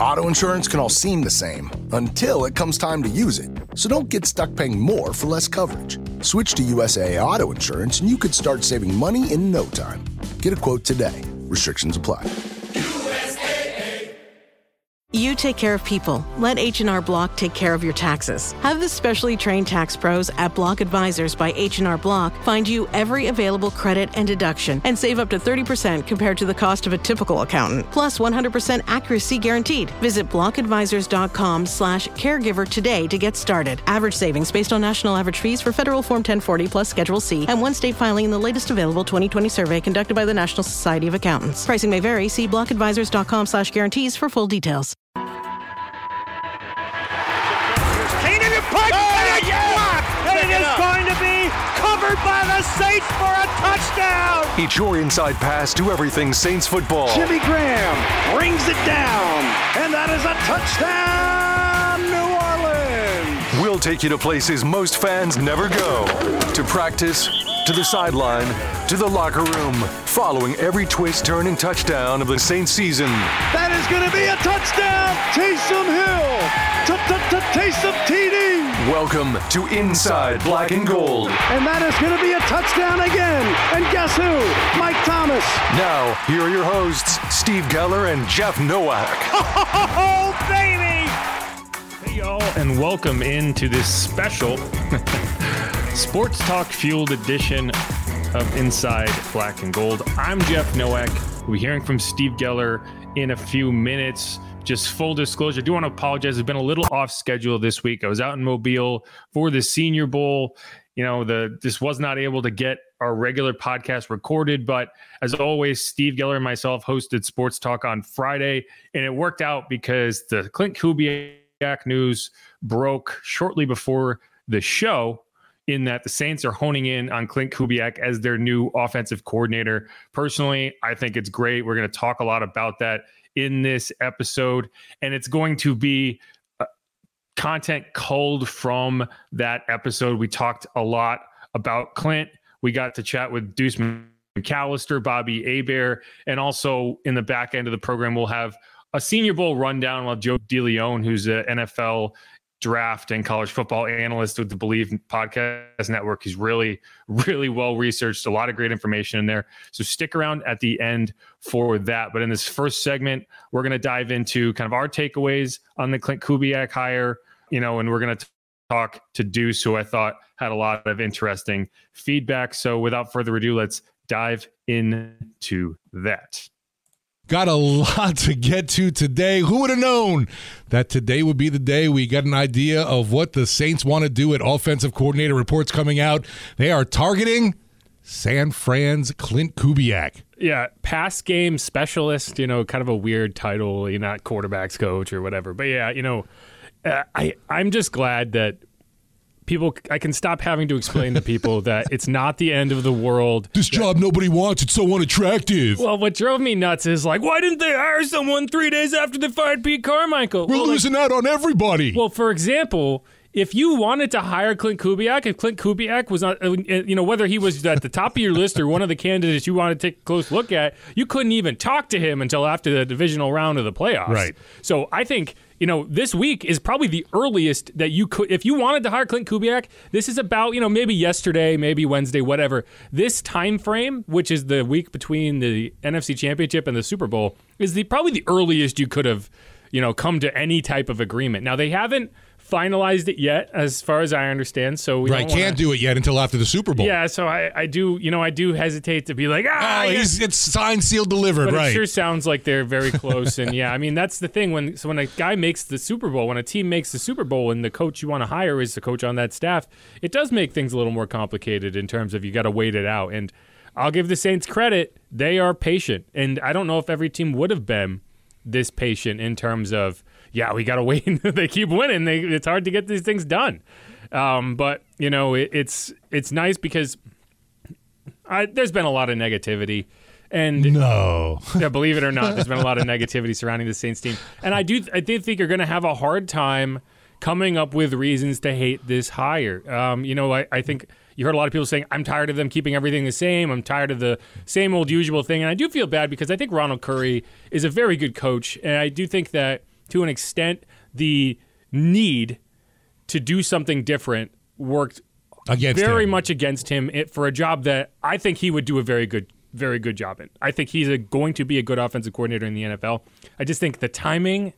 Auto insurance can all seem the same until it comes time to use it. So don't get stuck paying more for less coverage. Switch to USAA Auto Insurance and you could start saving money in no time. Get a quote today. Restrictions apply. You take care of people. Let H&R Block take care of your taxes. Have the specially trained tax pros at Block Advisors by H&R Block find you every available credit and deduction and save up to 30% compared to the cost of a typical accountant. Plus 100% accuracy guaranteed. Visit blockadvisors.com slash caregiver today to get started. Average savings based on national average fees for federal Form 1040 plus Schedule C and one state filing in the latest available 2020 survey conducted by the National Society of Accountants. Pricing may vary. See blockadvisors.com slash guarantees for full details. Covered by the Saints for a touchdown. It's your inside pass to everything Saints football. Jimmy Graham brings it down, and that is a touchdown, New Orleans. We'll take you to places most fans never go to practice, to the sideline, to the locker room, following every twist, turn, and touchdown of the Saints season. That is going to be a touchdown, Taysom Hill, Taysom TD. Welcome to Inside Black and Gold. And that is going to be a touchdown again. And guess who? Mike Thomas. Now, here are your hosts, Steve Geller and Jeff Nowak. Oh, baby! Hey, y'all, and welcome into this special sports talk fueled edition of Inside Black and Gold. I'm Jeff Nowak. We'll be hearing from Steve Geller in a few minutes. Just full disclosure, I do want to apologize. I've been a little off schedule this week. I was out in Mobile for the Senior Bowl. You know, the just was not able to get our regular podcast recorded, but as always, Steve Geller and myself hosted Sports Talk on Friday, and it worked out because the Klint Kubiak news broke shortly before the show in that the Saints are honing in on Klint Kubiak as their new offensive coordinator. Personally, I think it's great. We're going to talk a lot about that in this episode, and it's going to be uh, content culled from that episode. We talked a lot about Klint. We got to chat with Deuce McAllister, Bobby Hebert, and also in the back end of the program, we'll have a Senior Bowl rundown with Joe DeLeone, who's an NFL draft and college football analyst with the Believe Podcast Network. He's really, really well researched, a lot of great information in there. So stick around at the end for that. But in this first segment, we're going to dive into kind of our takeaways on the Klint Kubiak hire, you know, and we're going to talk to Deuce, who I thought had a lot of interesting feedback. So without further ado, let's dive into that. Got a lot to get to today. Who would have known that today would be the day we got an idea of what the Saints want to do at offensive coordinator reports coming out? They are targeting San Fran's Klint Kubiak. Yeah, pass game specialist, you know, kind of a weird title, you're not quarterbacks coach or whatever. But yeah, you know, uh, I I'm just glad that people I can stop having to explain to people that it's not the end of the world. This job nobody wants. It's so unattractive. Well, what drove me nuts is like, why didn't they hire someone three days after they fired Pete Carmichael? We're well, losing like, out on everybody. Well, for example, if you wanted to hire Klint Kubiak, if Klint Kubiak was not, uh, uh, you know, whether he was at the top of your list or one of the candidates you wanted to take a close look at, you couldn't even talk to him until after the divisional round of the playoffs. Right. So I think you know, this week is probably the earliest that you could, if you wanted to hire Klint Kubiak, this is about, you know, maybe yesterday, maybe Wednesday, whatever. This time frame, which is the week between the NFC Championship and the Super Bowl, is the probably the earliest you could have you know, come to any type of agreement. Now they haven't finalized it yet, as far as I understand. So we right, wanna- can't do it yet until after the Super Bowl. Yeah, so I, I do, you know, I do hesitate to be like, ah, Oh, he's, it's signed, sealed, delivered. But right. it sure sounds like they're very close. and yeah, I mean that's the thing when so when a guy makes the Super Bowl, when a team makes the Super Bowl, and the coach you want to hire is the coach on that staff, it does make things a little more complicated in terms of you got to wait it out. And I'll give the Saints credit; they are patient, and I don't know if every team would have been this patient in terms of yeah, we got to wait. they keep winning. They, it's hard to get these things done. Um, but you know, it, it's it's nice because I, there's been a lot of negativity. And no, yeah, believe it or not, there's been a lot of negativity surrounding the Saints team, and I do I do think you're going to have a hard time coming up with reasons to hate this hire. Um, you know, I, I think you heard a lot of people saying, "I'm tired of them keeping everything the same. I'm tired of the same old usual thing," and I do feel bad because I think Ronald Curry is a very good coach, and I do think that to an extent the need to do something different worked Against very him. much against him it, for a job that I think he would do a very good very good job in. I think he's a, going to be a good offensive coordinator in the NFL. I just think the timing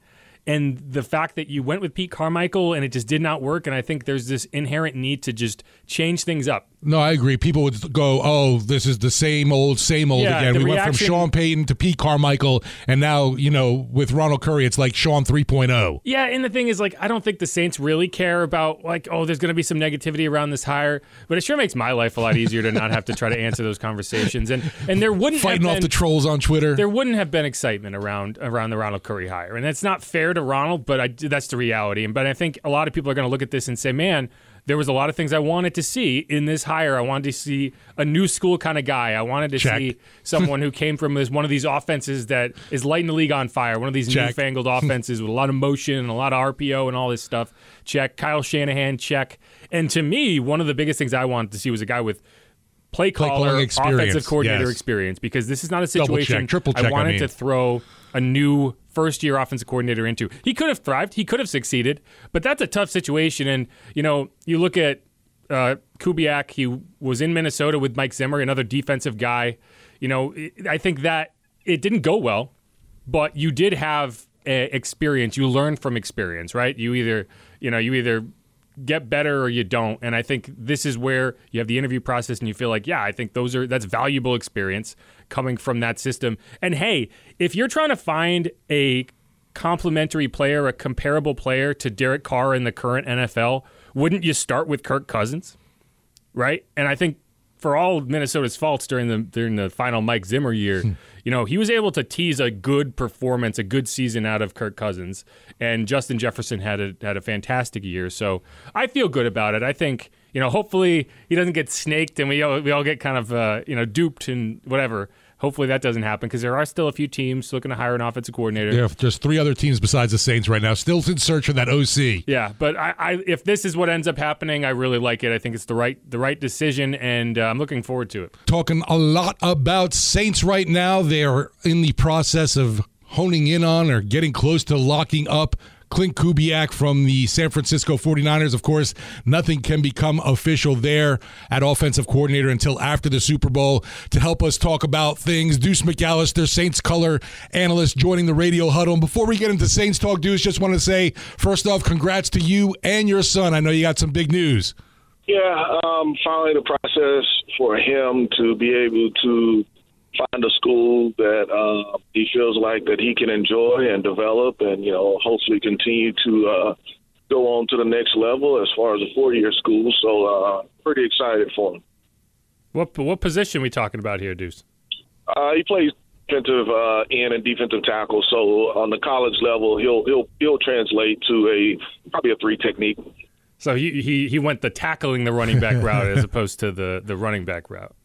and the fact that you went with Pete Carmichael and it just did not work and I think there's this inherent need to just change things up. No, I agree. People would go, "Oh, this is the same old, same old Yeah, again." We went from Sean Payton to Pete Carmichael, and now you know with Ronald Curry, it's like Sean oh. 3.0. Yeah, and the thing is, like, I don't think the Saints really care about, like, oh, there's going to be some negativity around this hire, but it sure makes my life a lot easier to not have to try to answer those conversations. And and there wouldn't Fighting have off the trolls on Twitter. there wouldn't have been excitement around around the Ronald Curry hire, and that's not fair to Ronald, but I, that's the reality. And but I think a lot of people are going to look at this and say, man. There was a lot of things I wanted to see in this hire. I wanted to see a new school kind of guy. I wanted to Check. see someone who came from this, one of these offenses that is lighting the league on fire. One of these Check. newfangled offenses with a lot of motion and a lot of RPO and all this stuff. Check. Kyle Shanahan, check. And to me, one of the biggest things I wanted to see was a guy with play Play caller, experience, offensive coordinator yes. experience because this is not a situation check, I check, I wanted mean. to throw a new first year offensive coordinator into. He could have thrived, he could have succeeded, but that's a tough situation. And, you know, you look at uh, Kubiak, he was in Minnesota with Mike Zimmer, another defensive guy. You know, I think that it didn't go well, but you did have uh, experience. You learn from experience, right? You either, you know, you either get better or you don't. And I think this is where you have the interview process and you feel like, yeah, I think those are that's valuable experience coming from that system. And hey, if you're trying to find a complementary player, a comparable player to Derek Carr in the current NFL, wouldn't you start with Kirk Cousins? Right? And I think for all Minnesota's faults during the during the final Mike Zimmer year, hmm. you know, he was able to tease a good performance, a good season out of Kirk Cousins, and Justin Jefferson had a had a fantastic year. So I feel good about it. I think you know, hopefully he doesn't get snaked and we all, we all get kind of uh, you know duped and whatever. Hopefully that doesn't happen because there are still a few teams looking to hire an offensive coordinator. There are just three other teams besides the Saints right now, still in search of that OC. Yeah, but I, I, if this is what ends up happening, I really like it. I think it's the right, the right decision, and uh, I'm looking forward to it. Talking a lot about Saints right now. They are in the process of honing in on or getting close to locking up Klint Kubiak from the San Francisco 49ers. Of course, nothing can become official there at offensive coordinator until after the Super Bowl. To help us talk about things, Deuce McAllister, Saints color analyst, joining the radio huddle. And before we get into Saints talk, Deuce, just want to say, first off, congrats to you and your son. I know you got some big news. Yeah, um, finally the process for him to be able to find a school that uh, he feels like that he can enjoy and develop, and you know, hopefully continue to uh, go on to the next level as far as a four-year school. So, uh, pretty excited for him. What what position are we talking about here, Deuce? Uh, he plays defensive uh, end and defensive tackle. So on the college level, he'll he'll he'll translate to a probably a three technique. So he he he went the tackling the running back route as opposed to the the running back route.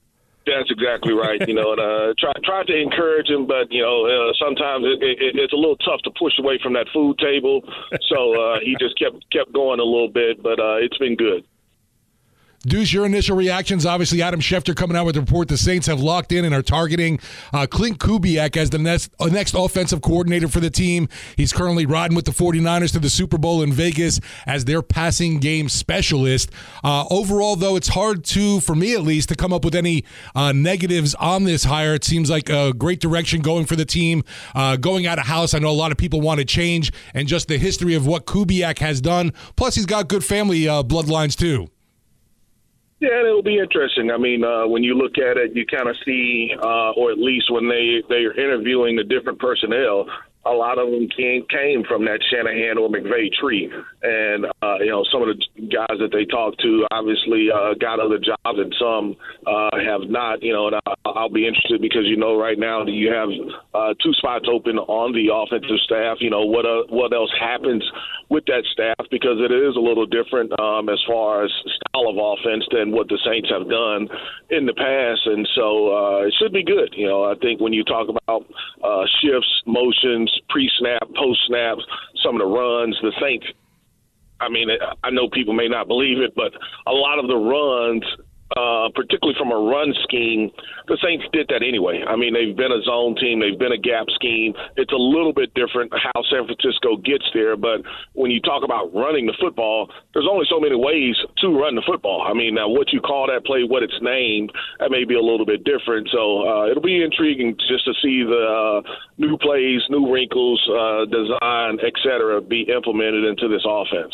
That's exactly right. You know, and uh, try try to encourage him, but you know, uh, sometimes it, it, it's a little tough to push away from that food table. So uh, he just kept kept going a little bit, but uh, it's been good. Deuce, your initial reactions. Obviously, Adam Schefter coming out with the report the Saints have locked in and are targeting uh, Klint Kubiak as the next, uh, next offensive coordinator for the team. He's currently riding with the 49ers to the Super Bowl in Vegas as their passing game specialist. Uh, overall, though, it's hard to, for me at least, to come up with any uh, negatives on this hire. It seems like a great direction going for the team. Uh, going out of house, I know a lot of people want to change, and just the history of what Kubiak has done. Plus, he's got good family uh, bloodlines, too. Yeah, it'll be interesting. I mean, uh, when you look at it, you kind of see, uh, or at least when they they are interviewing the different personnel, a lot of them came came from that Shanahan or McVay tree, and uh, you know some of the guys that they talked to obviously uh, got other jobs, and some uh, have not. You know, and I, I'll be interested because you know right now you have uh, two spots open on the offensive staff. You know what uh, what else happens with that staff because it is a little different um, as far as style of offense than what the Saints have done in the past, and so uh, it should be good. You know, I think when you talk about uh, shifts, motions pre-snap, post-snap, some of the runs. The Saints. I mean, I know people may not believe it, but a lot of the runs uh, particularly from a run scheme, the Saints did that anyway. I mean, they've been a zone team, they've been a gap scheme. It's a little bit different how San Francisco gets there, but when you talk about running the football, there's only so many ways to run the football. I mean, now what you call that play, what it's named, that may be a little bit different. So uh, it'll be intriguing just to see the uh, new plays, new wrinkles, uh, design, et cetera, be implemented into this offense.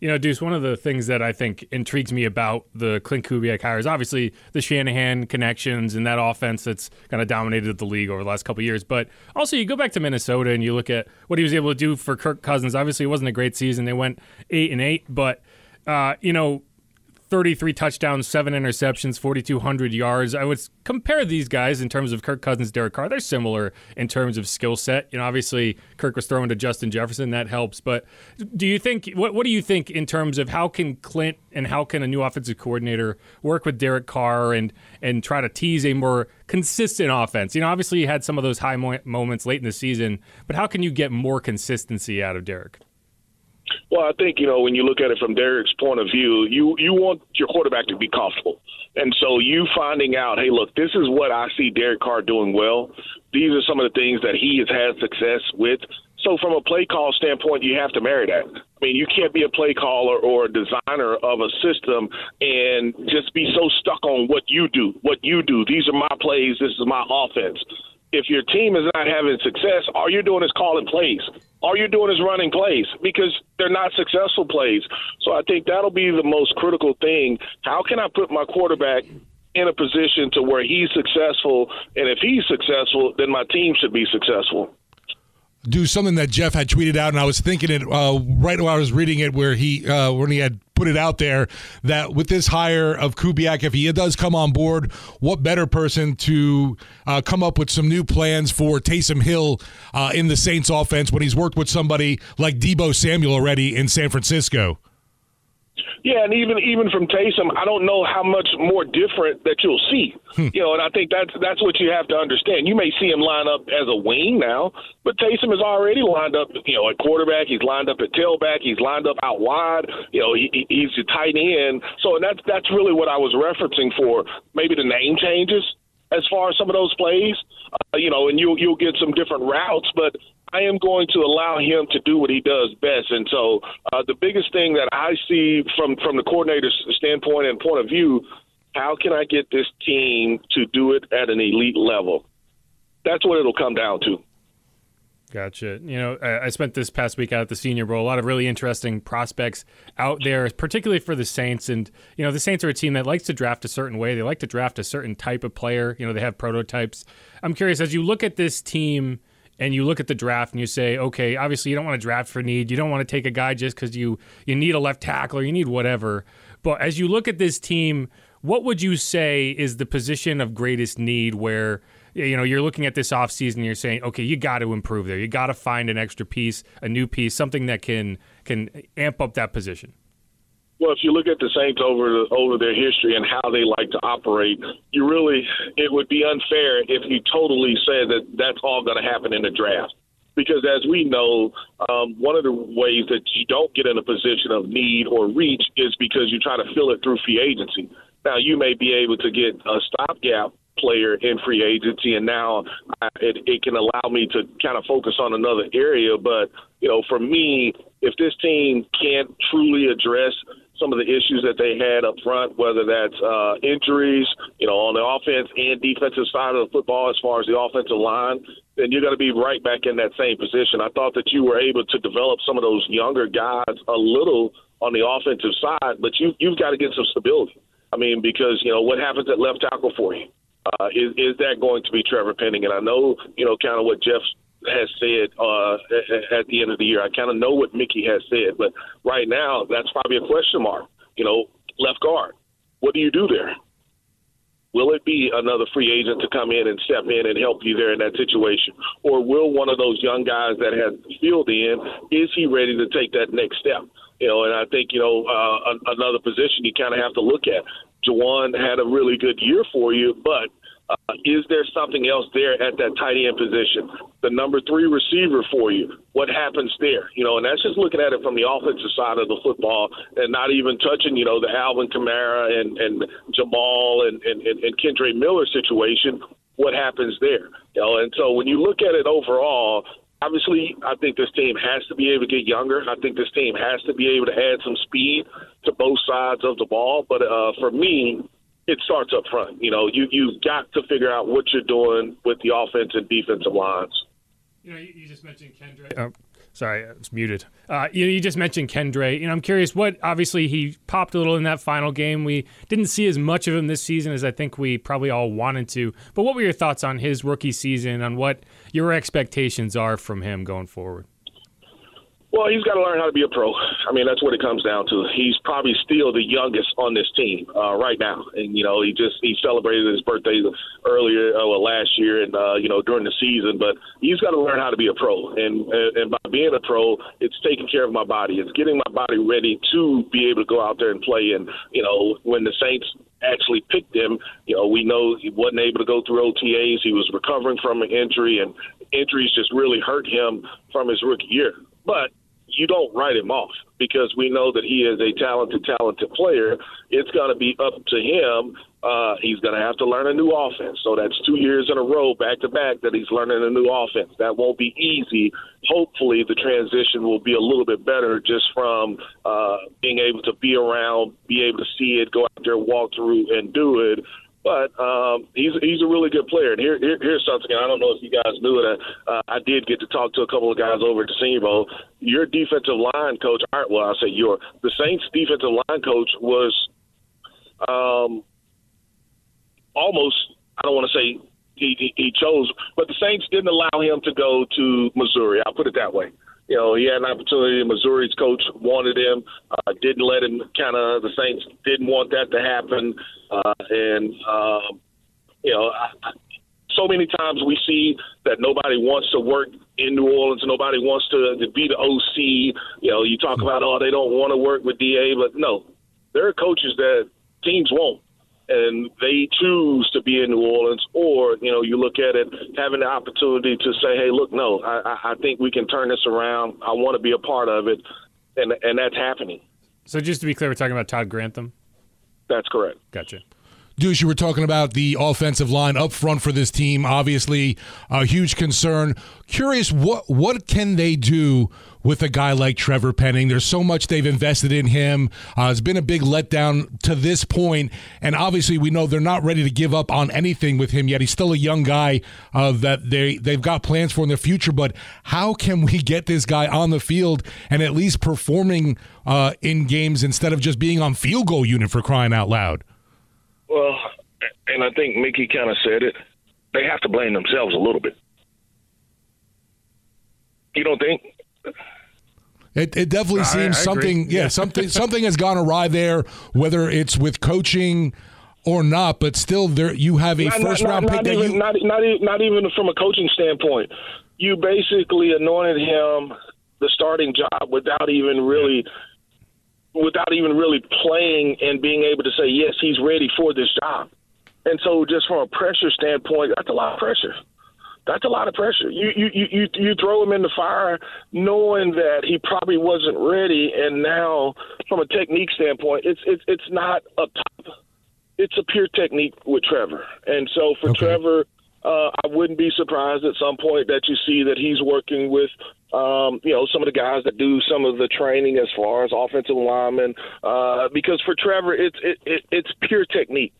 You know, Deuce, one of the things that I think intrigues me about the Klint Kubiak hire is obviously the Shanahan connections and that offense that's kind of dominated the league over the last couple years. But also, you go back to Minnesota and you look at what he was able to do for Kirk Cousins. Obviously, it wasn't a great season. They went eight and eight, but uh, you know, 33 touchdowns, seven interceptions, 4,200 yards. I would compare these guys in terms of Kirk Cousins, Derek Carr. They're similar in terms of skill set. You know, obviously Kirk was thrown to Justin Jefferson. That helps. But do you think, what, what do you think in terms of how can Klint and how can a new offensive coordinator work with Derek Carr and, and try to tease a more consistent offense? You know, obviously you had some of those high mo- moments late in the season, but how can you get more consistency out of Derek? Well, I think you know when you look at it from Derek's point of view, you you want your quarterback to be comfortable, and so you finding out, hey, look, this is what I see Derek Carr doing well. These are some of the things that he has had success with. So from a play call standpoint, you have to marry that. I mean, you can't be a play caller or a designer of a system and just be so stuck on what you do. What you do. These are my plays. This is my offense if your team is not having success, all you're doing is calling plays. All you're doing is running plays because they're not successful plays. So I think that'll be the most critical thing. How can I put my quarterback in a position to where he's successful, and if he's successful, then my team should be successful do something that Jeff had tweeted out, and I was thinking it uh, right while I was reading it, where he uh, when he had put it out there that with this hire of Kubiak, if he does come on board, what better person to uh, come up with some new plans for Taysom Hill uh, in the Saints offense when he's worked with somebody like Deebo Samuel already in San Francisco? Yeah, and even even from Taysom, I don't know how much more different that you'll see. Hmm. You know, and I think that's that's what you have to understand. You may see him line up as a wing now, but Taysom is already lined up. You know, at quarterback, he's lined up at tailback, he's lined up out wide. You know, he, he's a tight end. So, and that's that's really what I was referencing for. Maybe the name changes as far as some of those plays. Uh, you know, and you'll you'll get some different routes, but I am going to allow him to do what he does best. And so, uh, the biggest thing that I see from from the coordinator's standpoint and point of view, how can I get this team to do it at an elite level? That's what it'll come down to. Gotcha. You know, I spent this past week out at the Senior Bowl. A lot of really interesting prospects out there, particularly for the Saints. And you know, the Saints are a team that likes to draft a certain way. They like to draft a certain type of player. You know, they have prototypes. I'm curious as you look at this team and you look at the draft and you say, okay, obviously you don't want to draft for need. You don't want to take a guy just because you you need a left tackle or you need whatever. But as you look at this team, what would you say is the position of greatest need where you know you're looking at this offseason you're saying, okay, you got to improve there. You got to find an extra piece, a new piece, something that can can amp up that position. Well, if you look at the Saints over over their history and how they like to operate, you really it would be unfair if you totally said that that's all going to happen in the draft because as we know, um, one of the ways that you don't get in a position of need or reach is because you try to fill it through free agency. Now, you may be able to get a stopgap player in free agency, and now it, it can allow me to kind of focus on another area. But, you know, for me, if this team can't truly address some of the issues that they had up front, whether that's uh, injuries, you know, on the offense and defensive side of the football, as far as the offensive line, then you're going to be right back in that same position. I thought that you were able to develop some of those younger guys a little on the offensive side, but you you've got to get some stability. I mean, because you know what happens at left tackle for you. Uh, is is that going to be Trevor Penning? And I know you know kind of what Jeff has said uh, at the end of the year. I kind of know what Mickey has said, but right now that's probably a question mark. You know, left guard. What do you do there? Will it be another free agent to come in and step in and help you there in that situation? Or will one of those young guys that has filled in, is he ready to take that next step? You know, and I think, you know, uh, another position you kind of have to look at. Juwan had a really good year for you, but uh, is there something else there at that tight end position? The number three receiver for you. What happens there? You know, and that's just looking at it from the offensive side of the football and not even touching, you know, the Alvin Kamara and, and Jamal and, and, and, Kendre Miller situation. What happens there? You know, and so when you look at it overall, obviously, I think this team has to be able to get younger. I think this team has to be able to add some speed to both sides of the ball. But uh, for me, it starts up front. You know, you you've got to figure out what you're doing with the offense and defensive lines. You know, you, you just mentioned Kendre. Oh, sorry, it's muted. Uh, you, you just mentioned Kendre. You know, I'm curious. What obviously he popped a little in that final game. We didn't see as much of him this season as I think we probably all wanted to. But what were your thoughts on his rookie season? On what your expectations are from him going forward? Well, he's got to learn how to be a pro. I mean, that's what it comes down to. He's probably still the youngest on this team uh, right now, and you know, he just he celebrated his birthday earlier, uh, well, last year, and uh, you know, during the season. But he's got to learn how to be a pro, and and by being a pro, it's taking care of my body. It's getting my body ready to be able to go out there and play. And you know, when the Saints actually picked him, you know, we know he wasn't able to go through OTAs. He was recovering from an injury, and injuries just really hurt him from his rookie year. But you don't write him off because we know that he is a talented, talented player. It's going to be up to him. Uh, he's going to have to learn a new offense. So that's two years in a row, back to back, that he's learning a new offense. That won't be easy. Hopefully, the transition will be a little bit better just from uh, being able to be around, be able to see it, go out there, walk through, and do it but um, he's he's a really good player. And here, here here's something I don't know if you guys knew it. Uh, I did get to talk to a couple of guys over at the Senior Bowl. Your defensive line coach, well, I say your the Saints defensive line coach was um, almost I don't want to say he, he, he chose, but the Saints didn't allow him to go to Missouri. I'll put it that way you know, he had an opportunity. Missouri's coach wanted him, uh, didn't let him. Kind of the Saints didn't want that to happen, uh, and um, you know, I, so many times we see that nobody wants to work in New Orleans. Nobody wants to, to be the OC. You know, you talk about oh they don't want to work with Da, but no, there are coaches that teams won't and they choose to be in New Orleans, or you know, you look at it having the opportunity to say, "Hey, look, no, I, I think we can turn this around. I want to be a part of it," and and that's happening. So, just to be clear, we're talking about Todd Grantham. That's correct. Gotcha. Deuce, you were talking about the offensive line up front for this team. Obviously, a huge concern. Curious, what what can they do with a guy like Trevor Penning? There's so much they've invested in him. Uh, it's been a big letdown to this point, and obviously, we know they're not ready to give up on anything with him yet. He's still a young guy uh, that they they've got plans for in the future. But how can we get this guy on the field and at least performing uh, in games instead of just being on field goal unit for crying out loud? Well, and I think Mickey kind of said it. They have to blame themselves a little bit. You don't think? It, it definitely seems I, I something. Yeah, something something has gone awry there. Whether it's with coaching or not, but still, there you have a not, first not, round not, pick that even, you not not not even from a coaching standpoint. You basically anointed him the starting job without even really without even really playing and being able to say yes, he's ready for this job. And so, just from a pressure standpoint, that's a lot of pressure. That's a lot of pressure. You you you you throw him in the fire, knowing that he probably wasn't ready, and now from a technique standpoint, it's it's it's not a top. It's a pure technique with Trevor, and so for okay. Trevor, uh, I wouldn't be surprised at some point that you see that he's working with um, you know, some of the guys that do some of the training as far as offensive linemen. Uh, because for Trevor, it's it, it, it's pure technique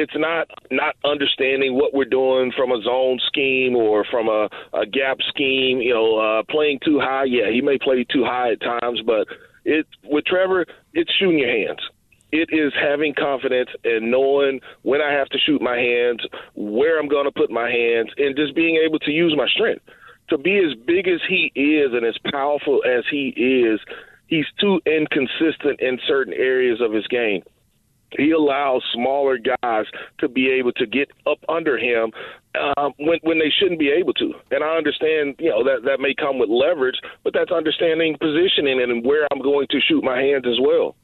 it's not not understanding what we're doing from a zone scheme or from a, a gap scheme. You know, uh, playing too high. Yeah, he may play too high at times, but it with Trevor, it's shooting your hands. It is having confidence and knowing when I have to shoot my hands, where I'm going to put my hands, and just being able to use my strength. To be as big as he is and as powerful as he is, he's too inconsistent in certain areas of his game he allows smaller guys to be able to get up under him um, when when they shouldn't be able to. And I understand, you know, that that may come with leverage, but that's understanding positioning and where I'm going to shoot my hands as well.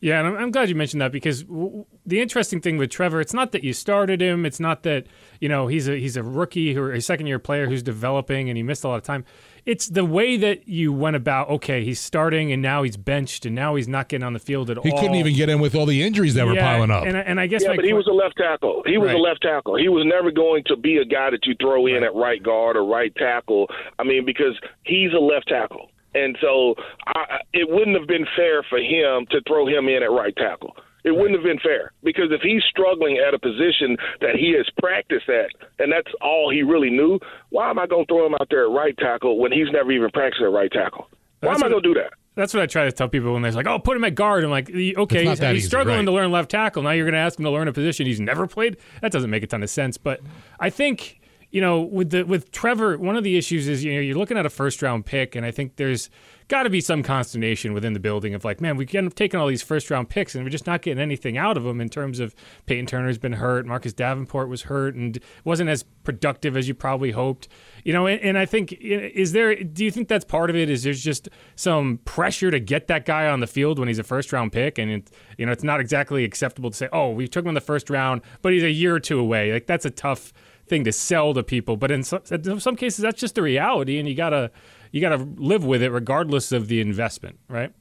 Yeah, and I'm, I'm glad you mentioned that because w- the interesting thing with Trevor, it's not that you started him, it's not that you know he's a he's a rookie or a second year player who's developing and he missed a lot of time it's the way that you went about. Okay, he's starting and now he's benched and now he's not getting on the field at he all. He couldn't even get in with all the injuries that yeah, were piling up. And, and I guess, yeah, but he was a left tackle. He was right. a left tackle. He was never going to be a guy that you throw in right. at right guard or right tackle. I mean, because he's a left tackle. And so I, it wouldn't have been fair for him to throw him in at right tackle. It wouldn't have been fair because if he's struggling at a position that he has practiced at, and that's all he really knew, why am I going to throw him out there at right tackle when he's never even practiced at right tackle? Why that's am I going to do that? That's what I try to tell people when they're like, "Oh, put him at guard." I'm like, "Okay, he's, he's easy, struggling right? to learn left tackle. Now you're going to ask him to learn a position he's never played. That doesn't make a ton of sense." But I think you know, with the with Trevor, one of the issues is you know you're looking at a first round pick, and I think there's got to be some consternation within the building of like, man, we've taken all these first round picks and we're just not getting anything out of them in terms of Payton Turner's been hurt, Marcus Davenport was hurt and wasn't as productive as you probably hoped. You know, and, and I think is there do you think that's part of it is there's just some pressure to get that guy on the field when he's a first round pick and it, you know, it's not exactly acceptable to say, "Oh, we took him in the first round, but he's a year or two away." Like that's a tough thing to sell to people, but in some, in some cases that's just the reality and you got to you got to live with it regardless of the investment, right?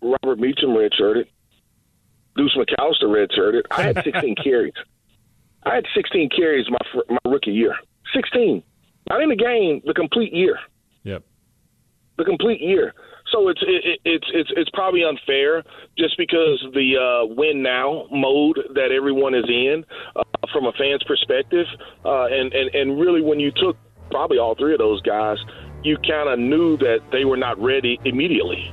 Robert Meacham redshirted. Deuce McAllister redshirted. I had 16 carries. I had 16 carries my my rookie year. 16. Not in the game, the complete year. Yep. The complete year. So it's it, it's it's it's probably unfair just because the uh, win now mode that everyone is in uh, from a fan's perspective, uh, and and and really when you took probably all three of those guys you kind of knew that they were not ready immediately.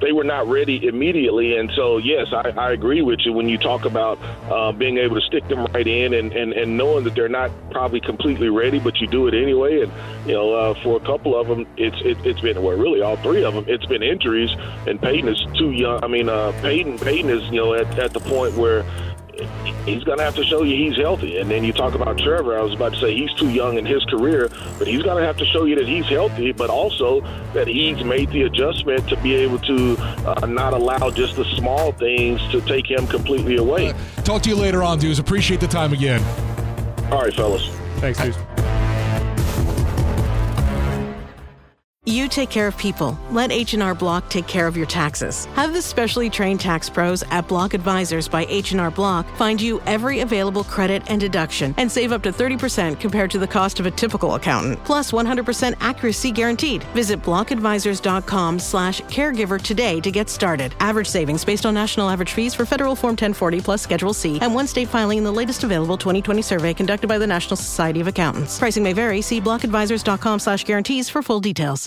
They were not ready immediately, and so yes, I, I agree with you when you talk about uh, being able to stick them right in and, and, and knowing that they're not probably completely ready, but you do it anyway. And you know, uh, for a couple of them, it's it, has been well, really all three of them. It's been injuries, and Payton is too young. I mean, uh, Payton Payton is you know at, at the point where he's going to have to show you he's healthy. And then you talk about Trevor. I was about to say he's too young in his career, but he's going to have to show you that he's healthy, but also that he's made the adjustment to be able to uh, not allow just the small things to take him completely away. Uh, talk to you later on, dudes. Appreciate the time again. All right, fellas. Thanks, dudes. You take care of people. Let H&R Block take care of your taxes. Have the specially trained tax pros at Block Advisors by H&R Block find you every available credit and deduction and save up to 30% compared to the cost of a typical accountant. Plus 100% accuracy guaranteed. Visit blockadvisors.com slash caregiver today to get started. Average savings based on national average fees for federal Form 1040 plus Schedule C and one state filing in the latest available 2020 survey conducted by the National Society of Accountants. Pricing may vary. See blockadvisors.com slash guarantees for full details.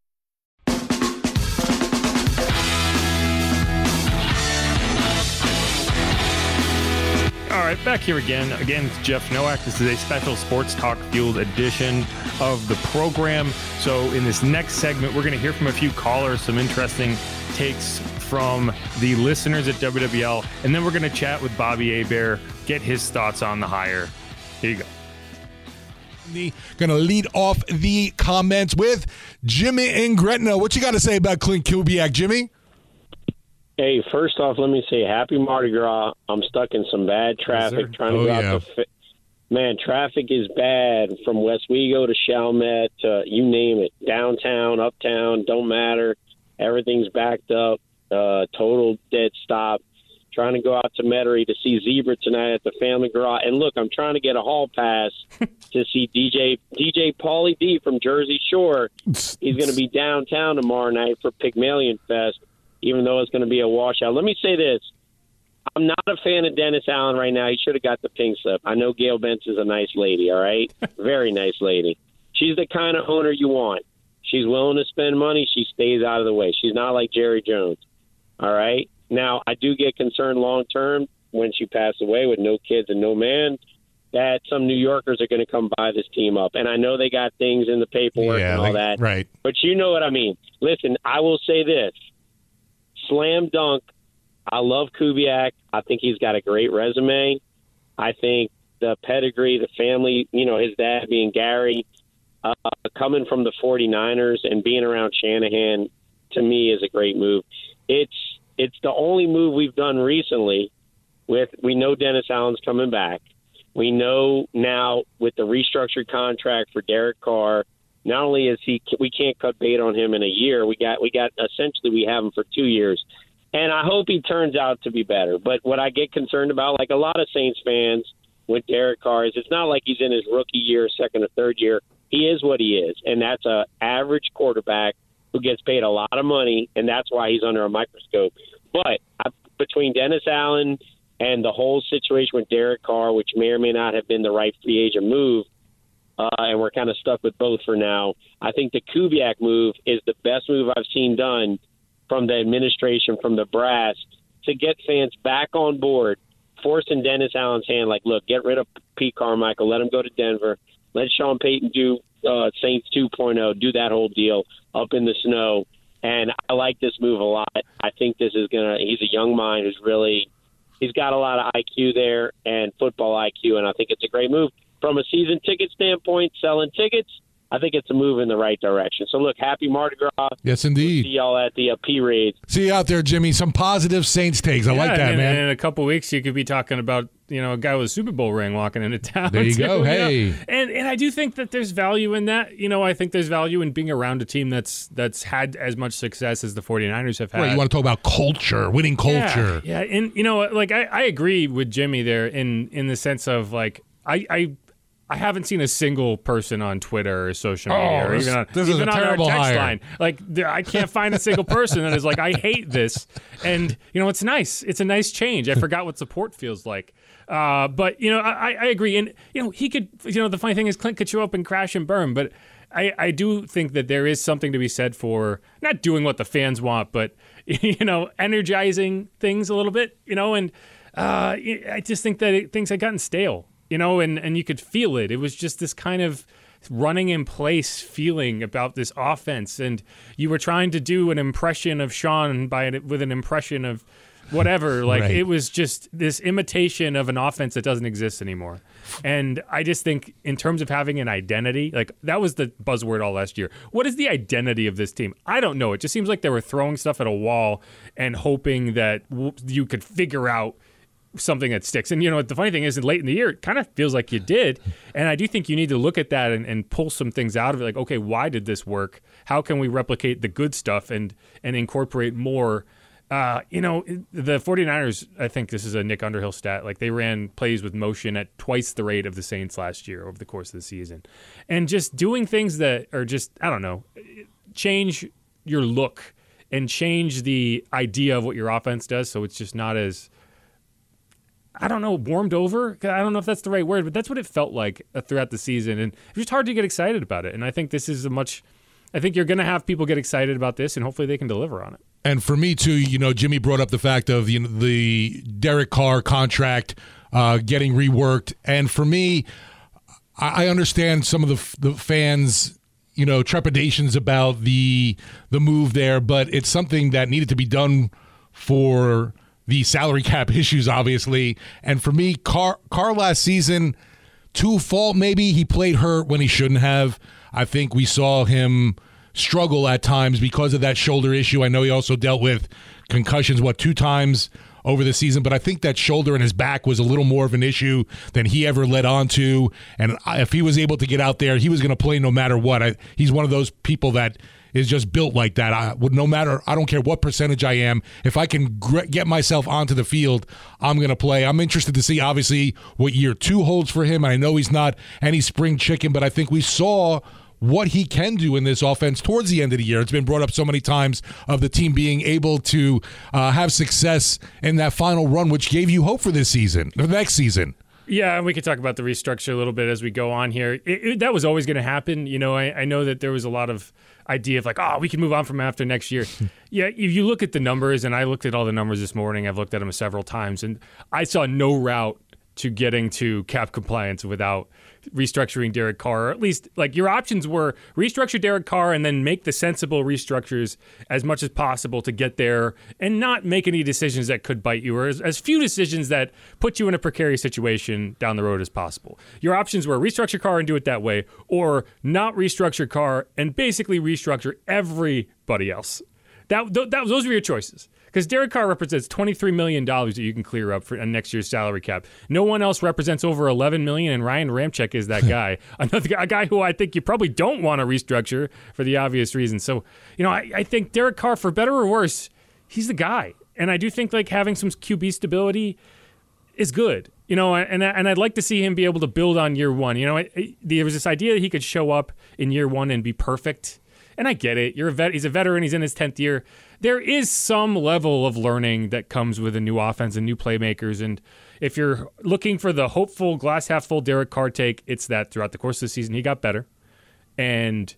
right, back here again. Again, it's Jeff Nowak. This is a special Sports Talk Fueled edition of the program. So, in this next segment, we're going to hear from a few callers, some interesting takes from the listeners at WWL, and then we're going to chat with Bobby Hebert, get his thoughts on the hire. Here you go. Going to lead off the comments with Jimmy and Gretna. What you got to say about Klint Kubiak, Jimmy? Hey, first off, let me say happy Mardi Gras. I'm stuck in some bad traffic Yes, trying to oh, go yeah. out to. Fi- Man, traffic is bad from Westwego to Chalmette to you name it. Downtown, uptown, don't matter. Everything's backed up. Uh, total dead stop. Trying to go out to Metairie to see Zebra tonight at the Family Garage. And look, I'm trying to get a hall pass to see DJ DJ Paulie D from Jersey Shore. He's going to be downtown tomorrow night for Pygmalion Fest, even though it's going to be a washout. Let me say this. I'm not a fan of Dennis Allen right now. He should have got the pink slip. I know Gayle Benz is a nice lady, all right? Very nice lady. She's the kind of owner you want. She's willing to spend money. She stays out of the way. She's not like Jerry Jones, all right? Now, I do get concerned long term when she passed away with no kids and no man that some New Yorkers are going to come buy this team up. And I know they got things in the paperwork Yeah, and all like- that. right. But you know what I mean. Listen, I will say this slam dunk. I love Kubiak. I think he's got a great resume. I think the pedigree, the family, you know, his dad being Gary, uh, coming from the 49ers and being around Shanahan, to me, is a great move. It's it's the only move we've done recently. With we know Dennis Allen's coming back. We know now with the restructured contract for Derek Carr. Not only is he, we can't cut bait on him in a year. We got, we got essentially we have him for two years, and I hope he turns out to be better. But what I get concerned about, like a lot of Saints fans with Derek Carr, is it's not like he's in his rookie year, second or third year. He is what he is, and that's a average quarterback who gets paid a lot of money, and that's why he's under a microscope. But I, between Dennis Allen and the whole situation with Derek Carr, which may or may not have been the right free agent move, uh, and we're kind of stuck with both for now. I think the Kubiak move is the best move I've seen done from the administration, from the brass, to get fans back on board, forcing Dennis Allen's hand. Like, look, get rid of Pete Carmichael, let him go to Denver, let Sean Payton do uh, Saints 2.0, do that whole deal up in the snow. And I like this move a lot. I think this is gonna. He's a young mind who's really he's got a lot of IQ there and football IQ, and I think it's a great move from a season ticket standpoint. Selling tickets, I think it's a move in the right direction. So look, happy Mardi Gras. Yes, indeed. See y'all at the uh, P Raids. See you out there, Jimmy. Some positive Saints takes. I like that, and, man. And in a couple weeks, you could be talking about you know a guy with a Super Bowl ring walking into town. There you too, go. know? Hey. and and I do think that there's value in that. You know, I think there's value in being around a team that's that's had as much success as the 49ers have had. Right, you want to talk about culture, winning culture. Yeah, yeah. and you know, like I, I agree with Jimmy there in in the sense of like I I. I haven't seen a single person on Twitter or social media, Oh, or even on, this is even a on our text hire. line. Like, there, I can't find a single person that is like, "I hate this," and you know, it's nice. It's a nice change. I forgot what support feels like. Uh, but you know, I, I agree, and you know, he could. You know, the funny thing is, Klint could show up and crash and burn, but I, I do think that there is something to be said for not doing what the fans want, but you know, energizing things a little bit. You know, and uh, I just think that it, things had gotten stale. You know, and and you could feel it. It was just this kind of running in place feeling about this offense, and you were trying to do an impression of Sean by with an impression of whatever. Like Right. it was just this imitation of an offense that doesn't exist anymore. And I just think, in terms of having an identity, like that was the buzzword all last year. What is the identity of this team? I don't know. It just seems like they were throwing stuff at a wall and hoping that w- you could figure out something that sticks. And you know, the funny thing is, late in the year, it kind of feels like you did. And I do think you need to look at that and, and pull some things out of it. Like, okay, why did this work? How can we replicate the good stuff and and incorporate more? Uh, you know, the 49ers, I think this is a Nick Underhill stat. Like they ran plays with motion at twice the rate of the Saints last year over the course of the season. And just doing things that are just, I don't know, change your look and change the idea of what your offense does so it's just not as I don't know, warmed over. I don't know if that's the right word, but that's what it felt like uh, throughout the season, and it's just hard to get excited about it. And I think this is a much. I think you're going to have people get excited about this, and hopefully they can deliver on it. And for me too, you know, Jimmy brought up the fact of you know the Derek Carr contract. uh, getting reworked. And for me, I, I understand some of the, the fans you know trepidations about the the move there, but it's something that needed to be done for the salary cap issues, obviously. And for me, Carr, Carr last season, to fault maybe he played hurt when he shouldn't have. I think we saw him struggle at times because of that shoulder issue. I know he also dealt with concussions, what, two times over the season, but I think that shoulder and his back was a little more of an issue than he ever led on to. And if he was able to get out there, he was going to play no matter what. I, he's one of those people that is just built like that. I would no matter. I don't care what percentage I am. If I can gr- get myself onto the field, I'm going to play. I'm interested to see obviously what year two holds for him. And I know he's not any spring chicken, but I think we saw what he can do in this offense towards the end of the year. It's been brought up so many times of the team being able to uh, have success in that final run, which gave you hope for this season, the next season. Yeah, and we could talk about the restructure a little bit as we go on here. It, it, that was always going to happen. You know, I, I, know that there was a lot of idea of like, oh, we can move on from after next year. yeah, if you look at the numbers, and I looked at all the numbers this morning, I've looked at them several times, and I saw no route to getting to cap compliance without restructuring Derek Carr, or at least like your options were restructure Derek Carr and then make the sensible restructures as much as possible to get there and not make any decisions that could bite you or as, as few decisions that put you in a precarious situation down the road as possible. Your options were restructure Carr and do it that way or not restructure Carr and basically restructure everybody else. That, that those were your choices because Derek Carr represents $23 million that you can clear up for uh, next year's salary cap. No one else represents over 11 million, and Ryan Ramczyk is that guy. Another a guy who I think you probably don't want to restructure for the obvious reason. So, you know, I, I think Derek Carr, for better or worse, he's the guy. And I do think like having some QB stability is good. You know, and and I'd like to see him be able to build on year one. You know, there was this idea that he could show up in year one and be perfect and I get it. You're a vet. He's a veteran. He's in his tenth year. There is some level of learning that comes with a new offense and new playmakers. And if you're looking for the hopeful glass half full Derek Carr take, it's that throughout the course of the season he got better, and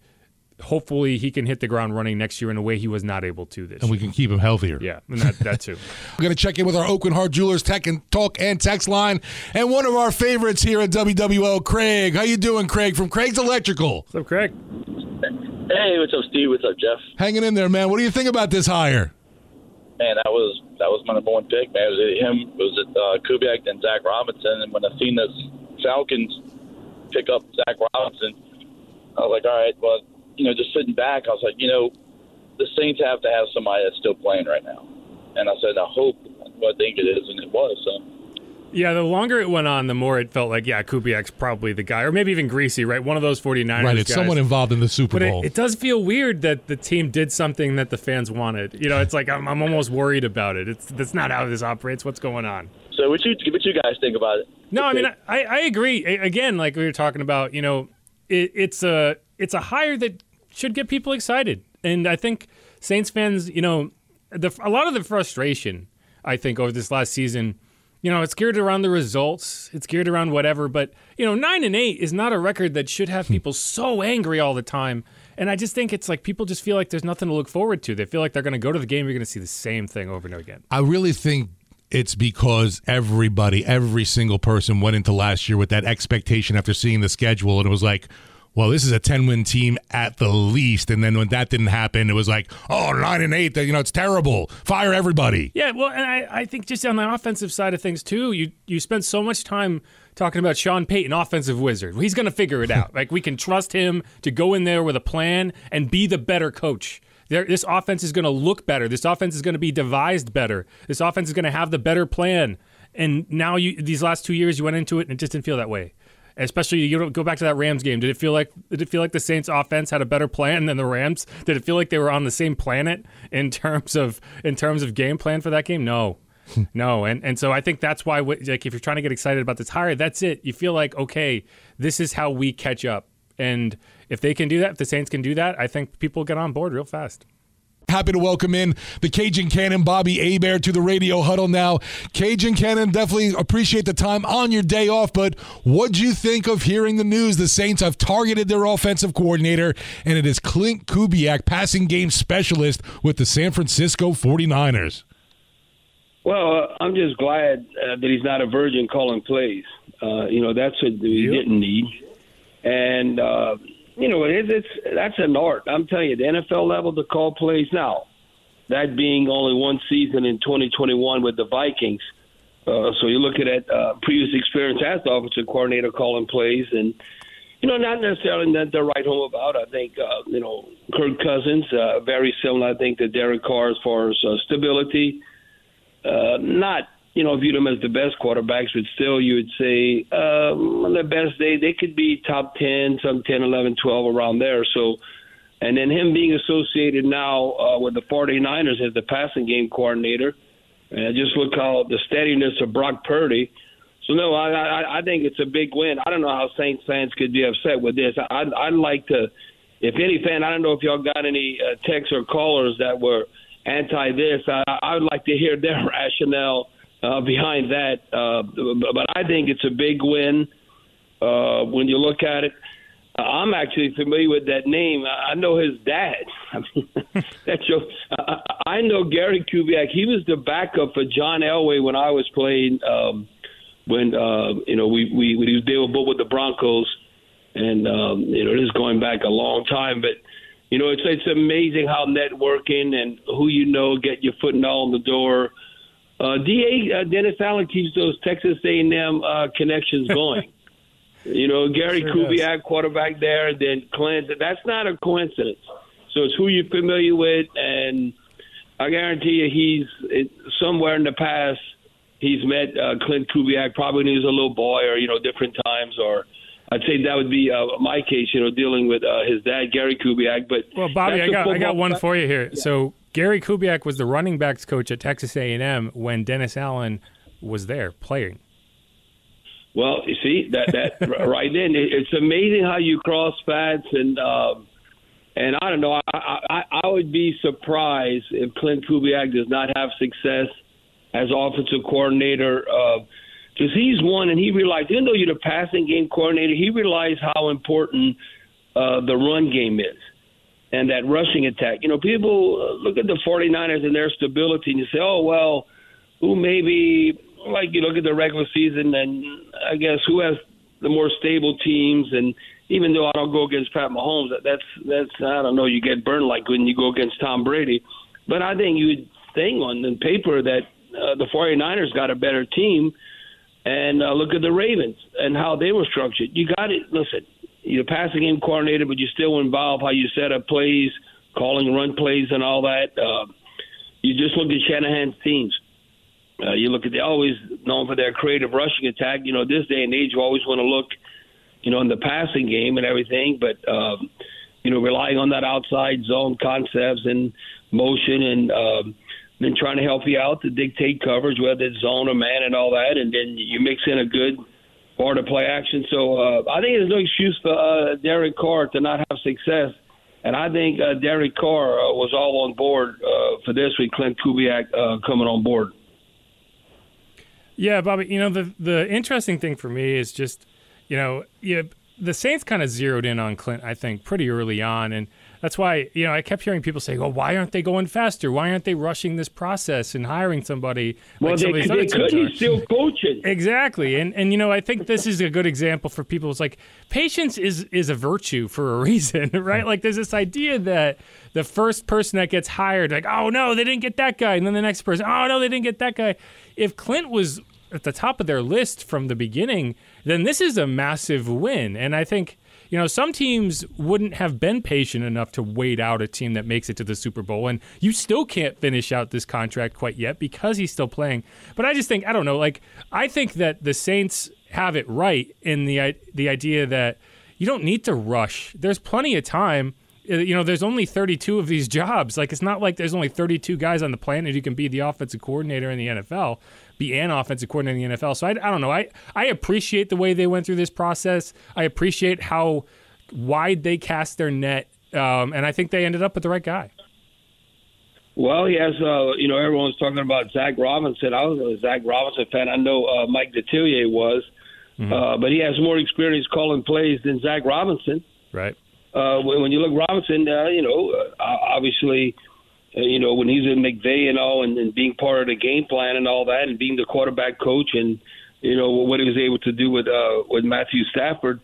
hopefully he can hit the ground running next year in a way he was not able to this. And we can keep him healthier. Yeah, and that, that too. We're going to check in with our Aucoin Hart Jewelers Tech and Talk and Text line, and one of our favorites here at WWL, Craig. How you doing, Craig? From Craig's Electrical. What's up, Craig? Hey, what's up, Steve? What's up, Jeff? Hanging in there, man. What do you think about this hire? Man, that was that was my number one pick, man. It was him, it was it uh, Kubiak and Zac Robinson. And when I seen the Falcons pick up Zac Robinson, I was like, all right, well, you know, just sitting back, I was like, you know, the Saints have to have somebody that's still playing right now. And I said, I hope what I think it is, and it was. So yeah, the longer it went on, the more it felt like, yeah, Kubiak's probably the guy, or maybe even Greasy, right? One of those 49ers Right, it's guys. someone involved in the Super but Bowl. It, it, does feel weird that the team did something that the fans wanted. You know, it's like I'm, I'm almost worried about it. It's that's not how this operates. What's going on? So what you what you guys think about it? No, I mean I, I agree. Again, like we were talking about, you know, it, it's a it's a hire that should get people excited, and I think Saints fans, you know, the a lot of the frustration I think over this last season you know, it's geared around the results. It's geared around whatever. But you know, nine and eight is not a record that should have hmm. people so angry all the time. And I just think it's like people just feel like there's nothing to look forward to. They feel like they're going to go to the game. You're going to see the same thing over and over again. I really think it's because everybody, every single person went into last year with that expectation after seeing the schedule, and it was like, well, this is a 10 win team at the least. And then when that didn't happen, it was like, oh, nine and eight, you know, it's terrible. Fire everybody. Yeah, well, and I, I think just on the offensive side of things, too, you, you spent so much time talking about Sean Payton, offensive wizard. He's going to figure it out. like, we can trust him to go in there with a plan and be the better coach. There, this offense is going to look better. This offense is going to be devised better. This offense is going to have the better plan. And now you, these last two years, you went into it and it just didn't feel that way especially you go back to that Rams game. Did it feel like did it feel like the Saints offense had a better plan than the Rams? Did it feel like they were on the same planet in terms of in terms of game plan for that game? No. no, and and so I think that's why like if you're trying to get excited about this hire, that's it. You feel like okay, this is how we catch up. And if they can do that, if the Saints can do that, I think people get on board real fast. Happy to welcome in the Cajun Cannon, Bobby Hebert, to the radio huddle now. Cajun Cannon, definitely appreciate the time on your day off, but what'd you think of hearing the news? The Saints have targeted their offensive coordinator, and it is Klint Kubiak, passing game specialist with the San Francisco 49ers. Well, uh, I'm just glad uh, that he's not a virgin calling plays. Uh, you know, that's what we didn't need. And uh, you know, it, it's that's an art. I'm telling you, the NFL level to call plays now. That being only one season in 2021 with the Vikings. Uh, so you're looking at uh, previous experience as the offensive coordinator calling plays, and you know, not necessarily that they're right home about. I think uh, you know, Kirk Cousins uh, very similar. I think to Derek Carr as far as uh, stability. Uh, not you know viewed them as the best quarterbacks, but still you would say um, on the best day they could be top ten, some 10, 11, 12 around there. So. And then him being associated now uh, with the 49ers as the passing game coordinator, and just look how the steadiness of Brock Purdy. So no, I, I I think it's a big win. I don't know how Saints fans could be upset with this. I'd I'd like to, if any fan, I don't know if y'all got any uh, texts or callers that were anti this. I I would like to hear their rationale uh, behind that. Uh, but I think it's a big win uh, when you look at it. I'm actually familiar with that name. I know his dad. I mean, that's your, I know Gary Kubiak. He was the backup for John Elway when I was playing. Um, when uh, you know we we we they were both with the Broncos, and um, you know this is going back a long time. But you know it's it's amazing how networking and who you know get your foot and all in the door. Uh, Da uh, Dennis Allen keeps those Texas A&M uh, connections going. You know, Gary Sure Kubiak, quarterback there, and then Klint. That's not a coincidence. So it's who you're familiar with, and I guarantee you, he's it, somewhere in the past he's met uh, Klint Kubiak, probably when he was a little boy, or you know, different times, or I'd say that would be uh, my case. You know, dealing with uh, his dad, Gary Kubiak. But Well, Bobby, I got I got one for you here. So Gary Kubiak was the running backs coach at Texas A&M when Dennis Allen was there playing. Well, you see that that right then it, it's amazing how you cross paths and um, and I don't know. I, I I would be surprised if Klint Kubiak does not have success as offensive coordinator because he's one and he realized even though you're the passing game coordinator, he realized how important uh, the run game is and that rushing attack. You know, people uh, look at the 49ers and their stability and you say, oh well, who maybe like you look at the regular season and I guess who has the more stable teams and even though I don't go against Pat Mahomes, that, that's that's I don't know, you get burned like when you go against Tom Brady. But I think you would think on the paper that uh, the 49ers got a better team and uh, look at the Ravens and how they were structured. You got it. Listen, you're passing game coordinator, but you still involve how you set up plays, calling run plays, and all that. Uh, you just look at Shanahan's teams. Uh, you look at they always known for their creative rushing attack. You know, this day and age, you always want to look, you know, in the passing game and everything, but um, you know, relying on that outside zone concepts and motion and. Um, then trying to help you out to dictate coverage, whether it's zone or man and all that, and then you mix in a good part to play action. So uh, I think there's no excuse for uh, Derek Carr to not have success, and I think uh, Derek Carr uh, was all on board uh, for this with Klint Kubiak uh, coming on board. Yeah, Bobby. You know the the interesting thing for me is just, you know, yeah, the Saints kind of zeroed in on Klint. I think pretty early on, and that's why you know I kept hearing people say, "Oh, why aren't they going faster? Why aren't they rushing this process and hiring somebody?" Well, like they, they other teams could. are?" He's still coaching. Exactly, and and you know I think this is a good example for people. It's like patience is is a virtue for a reason, right? Like there's this idea that the first person that gets hired, like oh no, they didn't get that guy, and then the next person, oh no, they didn't get that guy. If Klint was at the top of their list from the beginning, then this is a massive win, and I think. You know, some teams wouldn't have been patient enough to wait out a team that makes it to the Super Bowl, and you still can't finish out this contract quite yet because he's still playing. But I just think I don't know. Like I think that the Saints have it right in the the idea that you don't need to rush. There's plenty of time. Uh, You know, there's only 32 of these jobs. Like it's not like there's only 32 guys on the planet who can be the offensive coordinator in the NFL, be an offensive coordinator in the NFL. So I, I don't know. I I appreciate the way they went through this process. I appreciate how wide they cast their net, um, and I think they ended up with the right guy. Well, yes, uh, you know, everyone's talking about Zac Robinson. I was a Zac Robinson fan. I know uh, Mike Detillier was, uh, but he has more experience calling plays than Zac Robinson. Right. Uh, when when you look Robinson, uh, you know, uh, obviously you know, when he's in McVay and all, and, and being part of the game plan and all that, and being the quarterback coach, and you know what he was able to do with uh, with Matthew Stafford.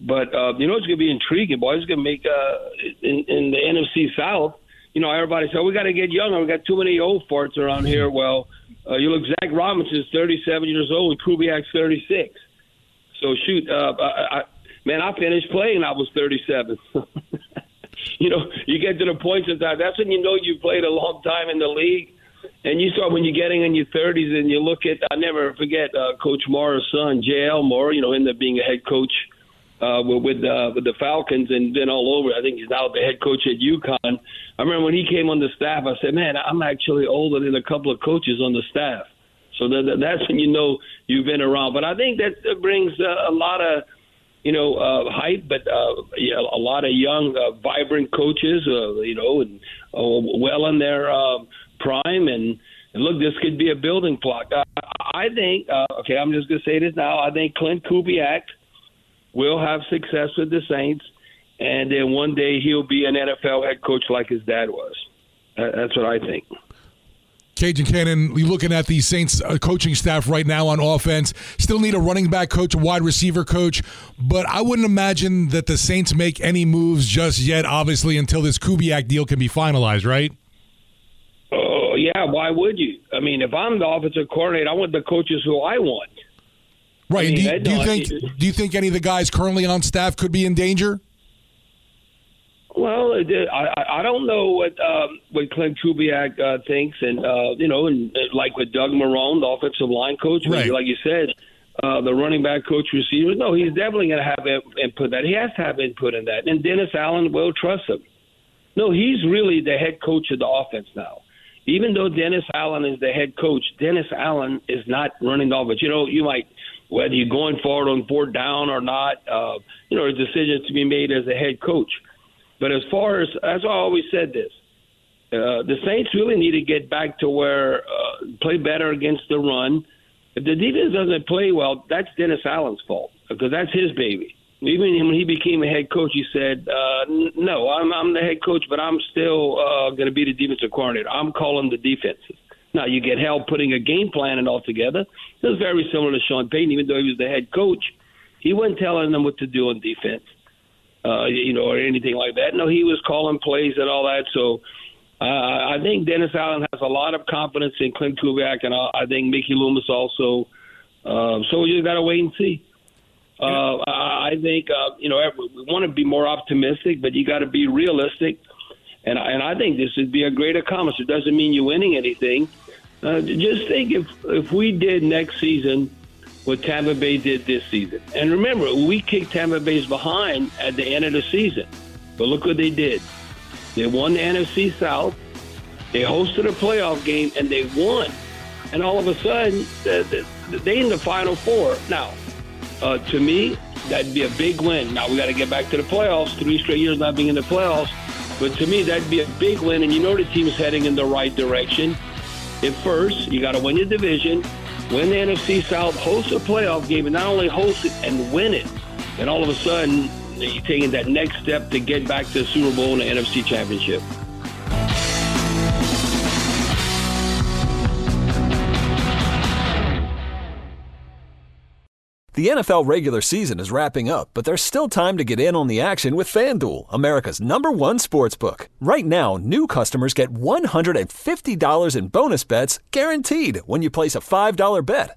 But uh, you know, it's going to be intriguing, boy. It's going to make uh, in, in the NFC South. You know, everybody said we got to get younger. We got too many old farts around here. Well, uh, you look, Zac Robinson's 37 years old, and Kubiak's 36. So shoot, uh, I, I, man, I finished playing. I was 37. you know, you get to the point sometimes. That's when you know you've played a long time in the league. And you start when you're getting in your 30s and you look at, I never forget uh, Coach Mora's son, J.L. Moore, you know, ended up being a head coach uh, with uh, with the Falcons and then all over. I think he's now the head coach at UConn. I remember when he came on the staff, I said, man, I'm actually older than a couple of coaches on the staff. So that, that's when you know you've been around. But I think that brings uh, a lot of you know, uh, hype, but uh, yeah, a lot of young, uh, vibrant coaches, uh, you know, and uh, well in their uh, prime. And, and look, this could be a building block. Uh, I think, uh, okay, I'm just going to say this now. I think Klint Kubiak will have success with the Saints, and then one day he'll be an NFL head coach like his dad was. That's what I think. Cajun Cannon, we looking at the Saints uh, coaching staff right now on offense. Still need a running back coach, a wide receiver coach, but I wouldn't imagine that the Saints make any moves just yet, obviously, until this Kubiak deal can be finalized, right? Oh, yeah. Why would you? I mean, if I'm the offensive coordinator, I want the coaches who I want. Right. I mean, do, you, do you think do you think any of the guys currently on staff could be in danger? Well, I I don't know what um, what Klint Kubiak uh, thinks, and uh, you know, and uh, like with Doug Marrone, the offensive line coach, right. like you said, uh, the running back coach, receiver. No, he's definitely going to have input. That he has to have input in that, and Dennis Allen will trust him. No, he's really the head coach of the offense now. Even though Dennis Allen is the head coach, Dennis Allen is not running the offense. You know, you might whether you're going forward on fourth down or not. Uh, you know, a decision to be made as a head coach. But as far as as I always said this, uh, the Saints really need to get back to where uh, play better against the run. If the defense doesn't play well, that's Dennis Allen's fault because that's his baby. Even when he became a head coach, he said, uh, "No, I'm, I'm the head coach, but I'm still uh, going to be the defensive coordinator. I'm calling the defenses." Now you get help putting a game plan and all together. It was very similar to Sean Payton, even though he was the head coach. He wasn't telling them what to do on defense uh, you know, or anything like that. No, he was calling plays and all that. So uh, I think Dennis Allen has a lot of confidence in Klint Kubiak, and I, I think Mickey Loomis also. Uh, so we just got to wait and see. Uh, I think uh, you know we want to be more optimistic, but you got to be realistic. And and I think this would be a great accomplishment. It doesn't mean you're winning anything. Uh, just think if if we did next season what Tampa Bay did this season. And remember, we kicked Tampa Bay's behind at the end of the season. But look what they did. They won the NFC South. They hosted a playoff game and they won. And all of a sudden, they in the Final Four. Now, uh, to me, that'd be a big win. Now we got to get back to the playoffs. Three straight years not being in the playoffs. But to me, that'd be a big win. And you know the team's heading in the right direction. At first, you got to win your division win the NFC South, host a playoff game, and not only host it and win it, and all of a sudden you're taking that next step to get back to the Super Bowl and the NFC Championship. The NFL regular season is wrapping up, but there's still time to get in on the action with FanDuel, America's number one sports book. Right now, new customers get $150 in bonus bets guaranteed when you place a $5 bet.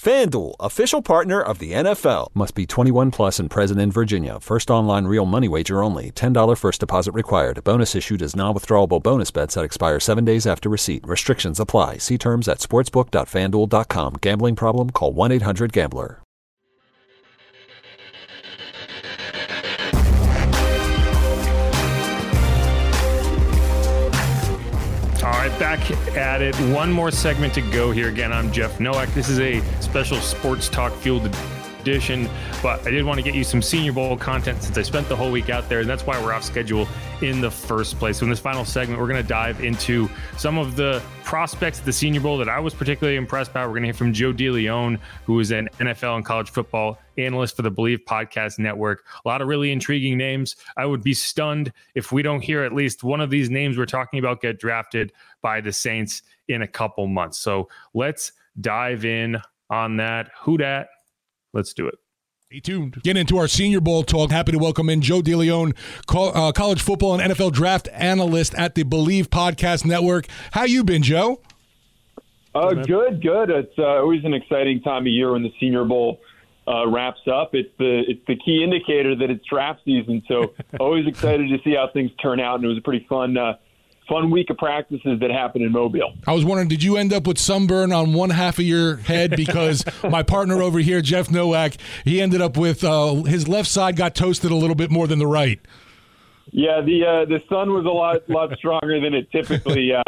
FanDuel, official partner of the NFL. Must be 21 plus and present in Virginia. First online real money wager only. $10 first deposit required. Bonus issued as non withdrawable bonus bets that expire seven days after receipt. Restrictions apply. See terms at sportsbook.fanduel.com. Gambling problem? Call 1 back at it. One more segment to go here. Again, I'm Jeff Nowak. This is a special sports talk fueled edition. But I did want to get you some Senior Bowl content since I spent the whole week out there, and that's why we're off schedule in the first place. So in this final segment, we're going to dive into some of the prospects at the Senior Bowl that I was particularly impressed by. We're going to hear from Joe DeLeone, who is an NFL and college football analyst for the Believe Podcast Network. A lot of really intriguing names. I would be stunned if we don't hear at least one of these names we're talking about get drafted by the Saints in a couple months. So let's dive in on that. Who dat? Let's do it. Stay tuned. Get into our Senior Bowl talk. Happy to welcome in Joe DeLeone, uh, college football and NFL draft analyst at the Believe Podcast Network. How you been, Joe? Uh, good, good. It's uh, always an exciting time of year when the Senior Bowl uh, wraps up. It's the it's the key indicator that it's draft season. So always excited to see how things turn out. And it was a pretty fun uh, fun week of practices that happened in Mobile. I was wondering, did you end up with sunburn on one half of your head? Because my partner over here, Jeff Nowak, he ended up with uh, his left side got toasted a little bit more than the right. Yeah, the uh, the sun was a lot lot stronger than it typically uh,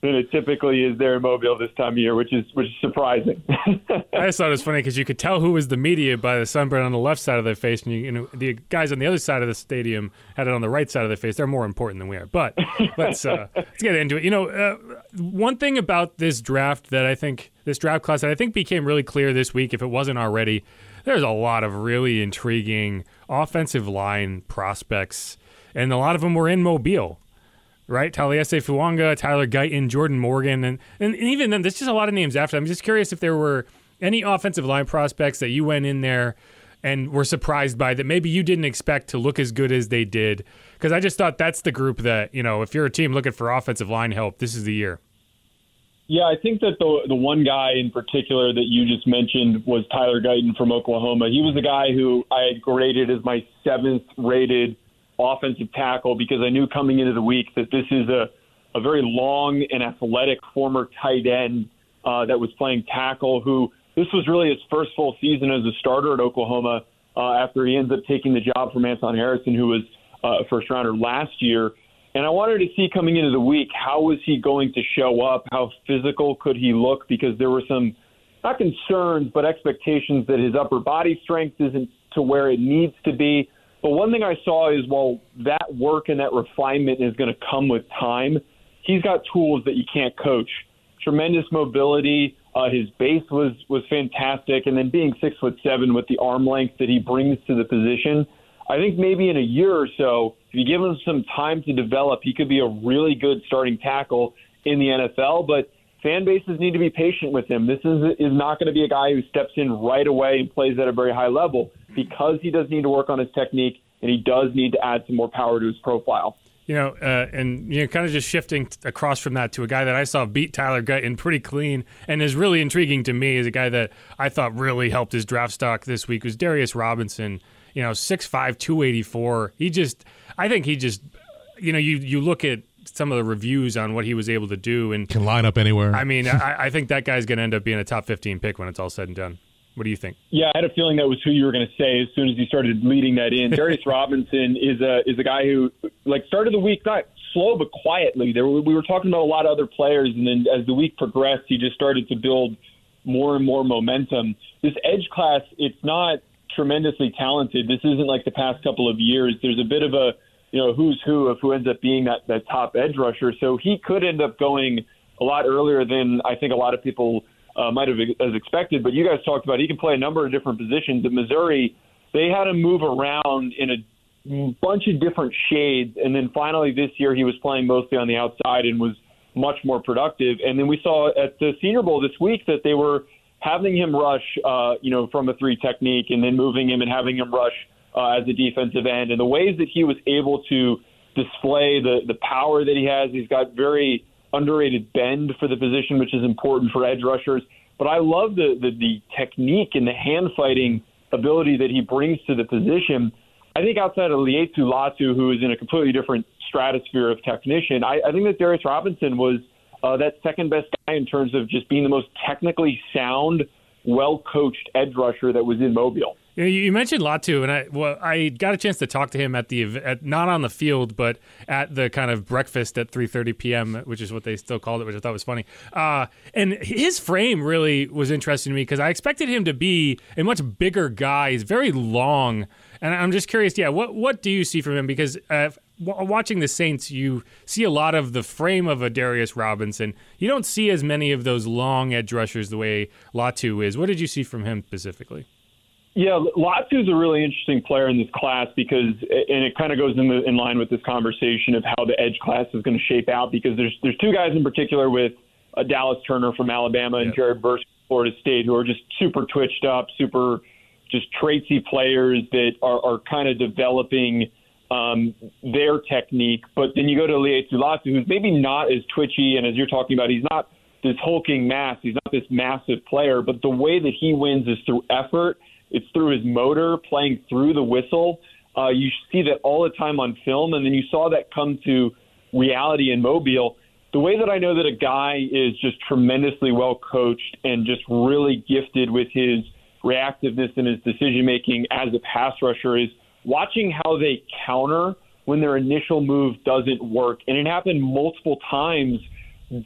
than it typically is there in Mobile this time of year, which is which is surprising. I just thought it was funny because you could tell who was the media by the sunburn on the left side of their face, and you, you, know the guys on the other side of the stadium had it on the right side of their face. They're more important than we are. But let's uh, let's get into it. You know, uh, one thing about this draft that I think this draft class that I think became really clear this week, if it wasn't already, there's a lot of really intriguing offensive line prospects and a lot of them were in Mobile, right? Taliese Fuaga, Tyler Guyton, Jordan Morgan, and, and even then, there's just a lot of names after. I'm just curious if there were any offensive line prospects that you went in there and were surprised by that maybe you didn't expect to look as good as they did. Because I just thought that's the group that, you know, if you're a team looking for offensive line help, this is the year. Yeah, I think that the the one guy in particular that you just mentioned was Tyler Guyton from Oklahoma. He was the guy who I had graded as my seventh rated offensive tackle because I knew coming into the week that this is a, a very long and athletic former tight end uh, that was playing tackle who this was really his first full season as a starter at Oklahoma uh, after he ends up taking the job from Anton Harrison, who was uh, a first rounder last year. And I wanted to see coming into the week how was he going to show up? How physical could he look? Because there were some not concerns, but expectations that his upper body strength isn't to where it needs to be. But one thing I saw is while that work and that refinement is going to come with time, he's got tools that you can't coach. Tremendous mobility. Uh, his base was was fantastic, and then being six foot seven with the arm length that he brings to the position, I think maybe in a year or so, if you give him some time to develop, he could be a really good starting tackle in the NFL. But fan bases need to be patient with him. This is is not going to be a guy who steps in right away and plays at a very high level because he does need to work on his technique and he does need to add some more power to his profile. You know, uh, and you know, kind of just shifting across from that to a guy that I saw beat Tyler Guyton pretty clean and is really intriguing to me is a guy that I thought really helped his draft stock this week was Darius Robinson. You know, 6'5", 284. He just, I think he just, you know, you you look at some of the reviews on what he was able to do and can line up anywhere. I mean, I, I think that guy's going to end up being a top 15 pick when it's all said and done. What do you think? Yeah, I had a feeling that was who you were going to say as soon as you started leading that in. Darius Robinson is a is a guy who like started the week not slow but quietly. There we were talking about a lot of other players, and then as the week progressed, he just started to build more and more momentum. This edge class, it's not tremendously talented. This isn't like the past couple of years. There's a bit of a you know who's who of who ends up being that that top edge rusher. So he could end up going a lot earlier than I think a lot of people uh, might have as expected. But you guys talked about he can play a number of different positions. At Missouri, they had him move around in a bunch of different shades, and then finally this year he was playing mostly on the outside and was much more productive. And then we saw at the Senior Bowl this week that they were having him rush, uh, you know, from a three technique, and then moving him and having him rush uh, as a defensive end. And the ways that he was able to display the the power that he has, he's got very underrated bend for the position, which is important for edge rushers. But I love the, the, the technique and the hand fighting ability that he brings to the position. I think outside of Laiatu Latu, who is in a completely different stratosphere of technician, I, I think that Darius Robinson was uh, that second best guy in terms of just being the most technically sound, well coached edge rusher that was in Mobile. You, know, you mentioned Latu, and I well, I got a chance to talk to him at the at, not on the field, but at the kind of breakfast at 3:30 p.m., which is what they still called it, which I thought was funny. Uh, and his frame really was interesting to me because I expected him to be a much bigger guy. He's very long, and I'm just curious. Yeah, what what do you see from him? Because uh, watching the Saints, you see a lot of the frame of a Darius Robinson. You don't see as many of those long edge rushers the way Latu is. What did you see from him specifically? Yeah, Latu is a really interesting player in this class because, and it kind of goes in, the, in line with this conversation of how the edge class is going to shape out. Because there's there's two guys in particular with uh, Dallas Turner from Alabama and. Jared Verse from Florida State who are just super twitched up, super just traitsy players that are, are kind of developing um, their technique. But then you go to Laiatu Latu, who's maybe not as twitchy, and as you're talking about, he's not this hulking mass. He's not this massive player, but the way that he wins is through effort. It's through his motor, playing through the whistle. Uh, you see that all the time on film, and then you saw that come to reality in Mobile. The way that I know that a guy is just tremendously well coached and just really gifted with his reactiveness and his decision making as a pass rusher is – watching how they counter when their initial move doesn't work. And it happened multiple times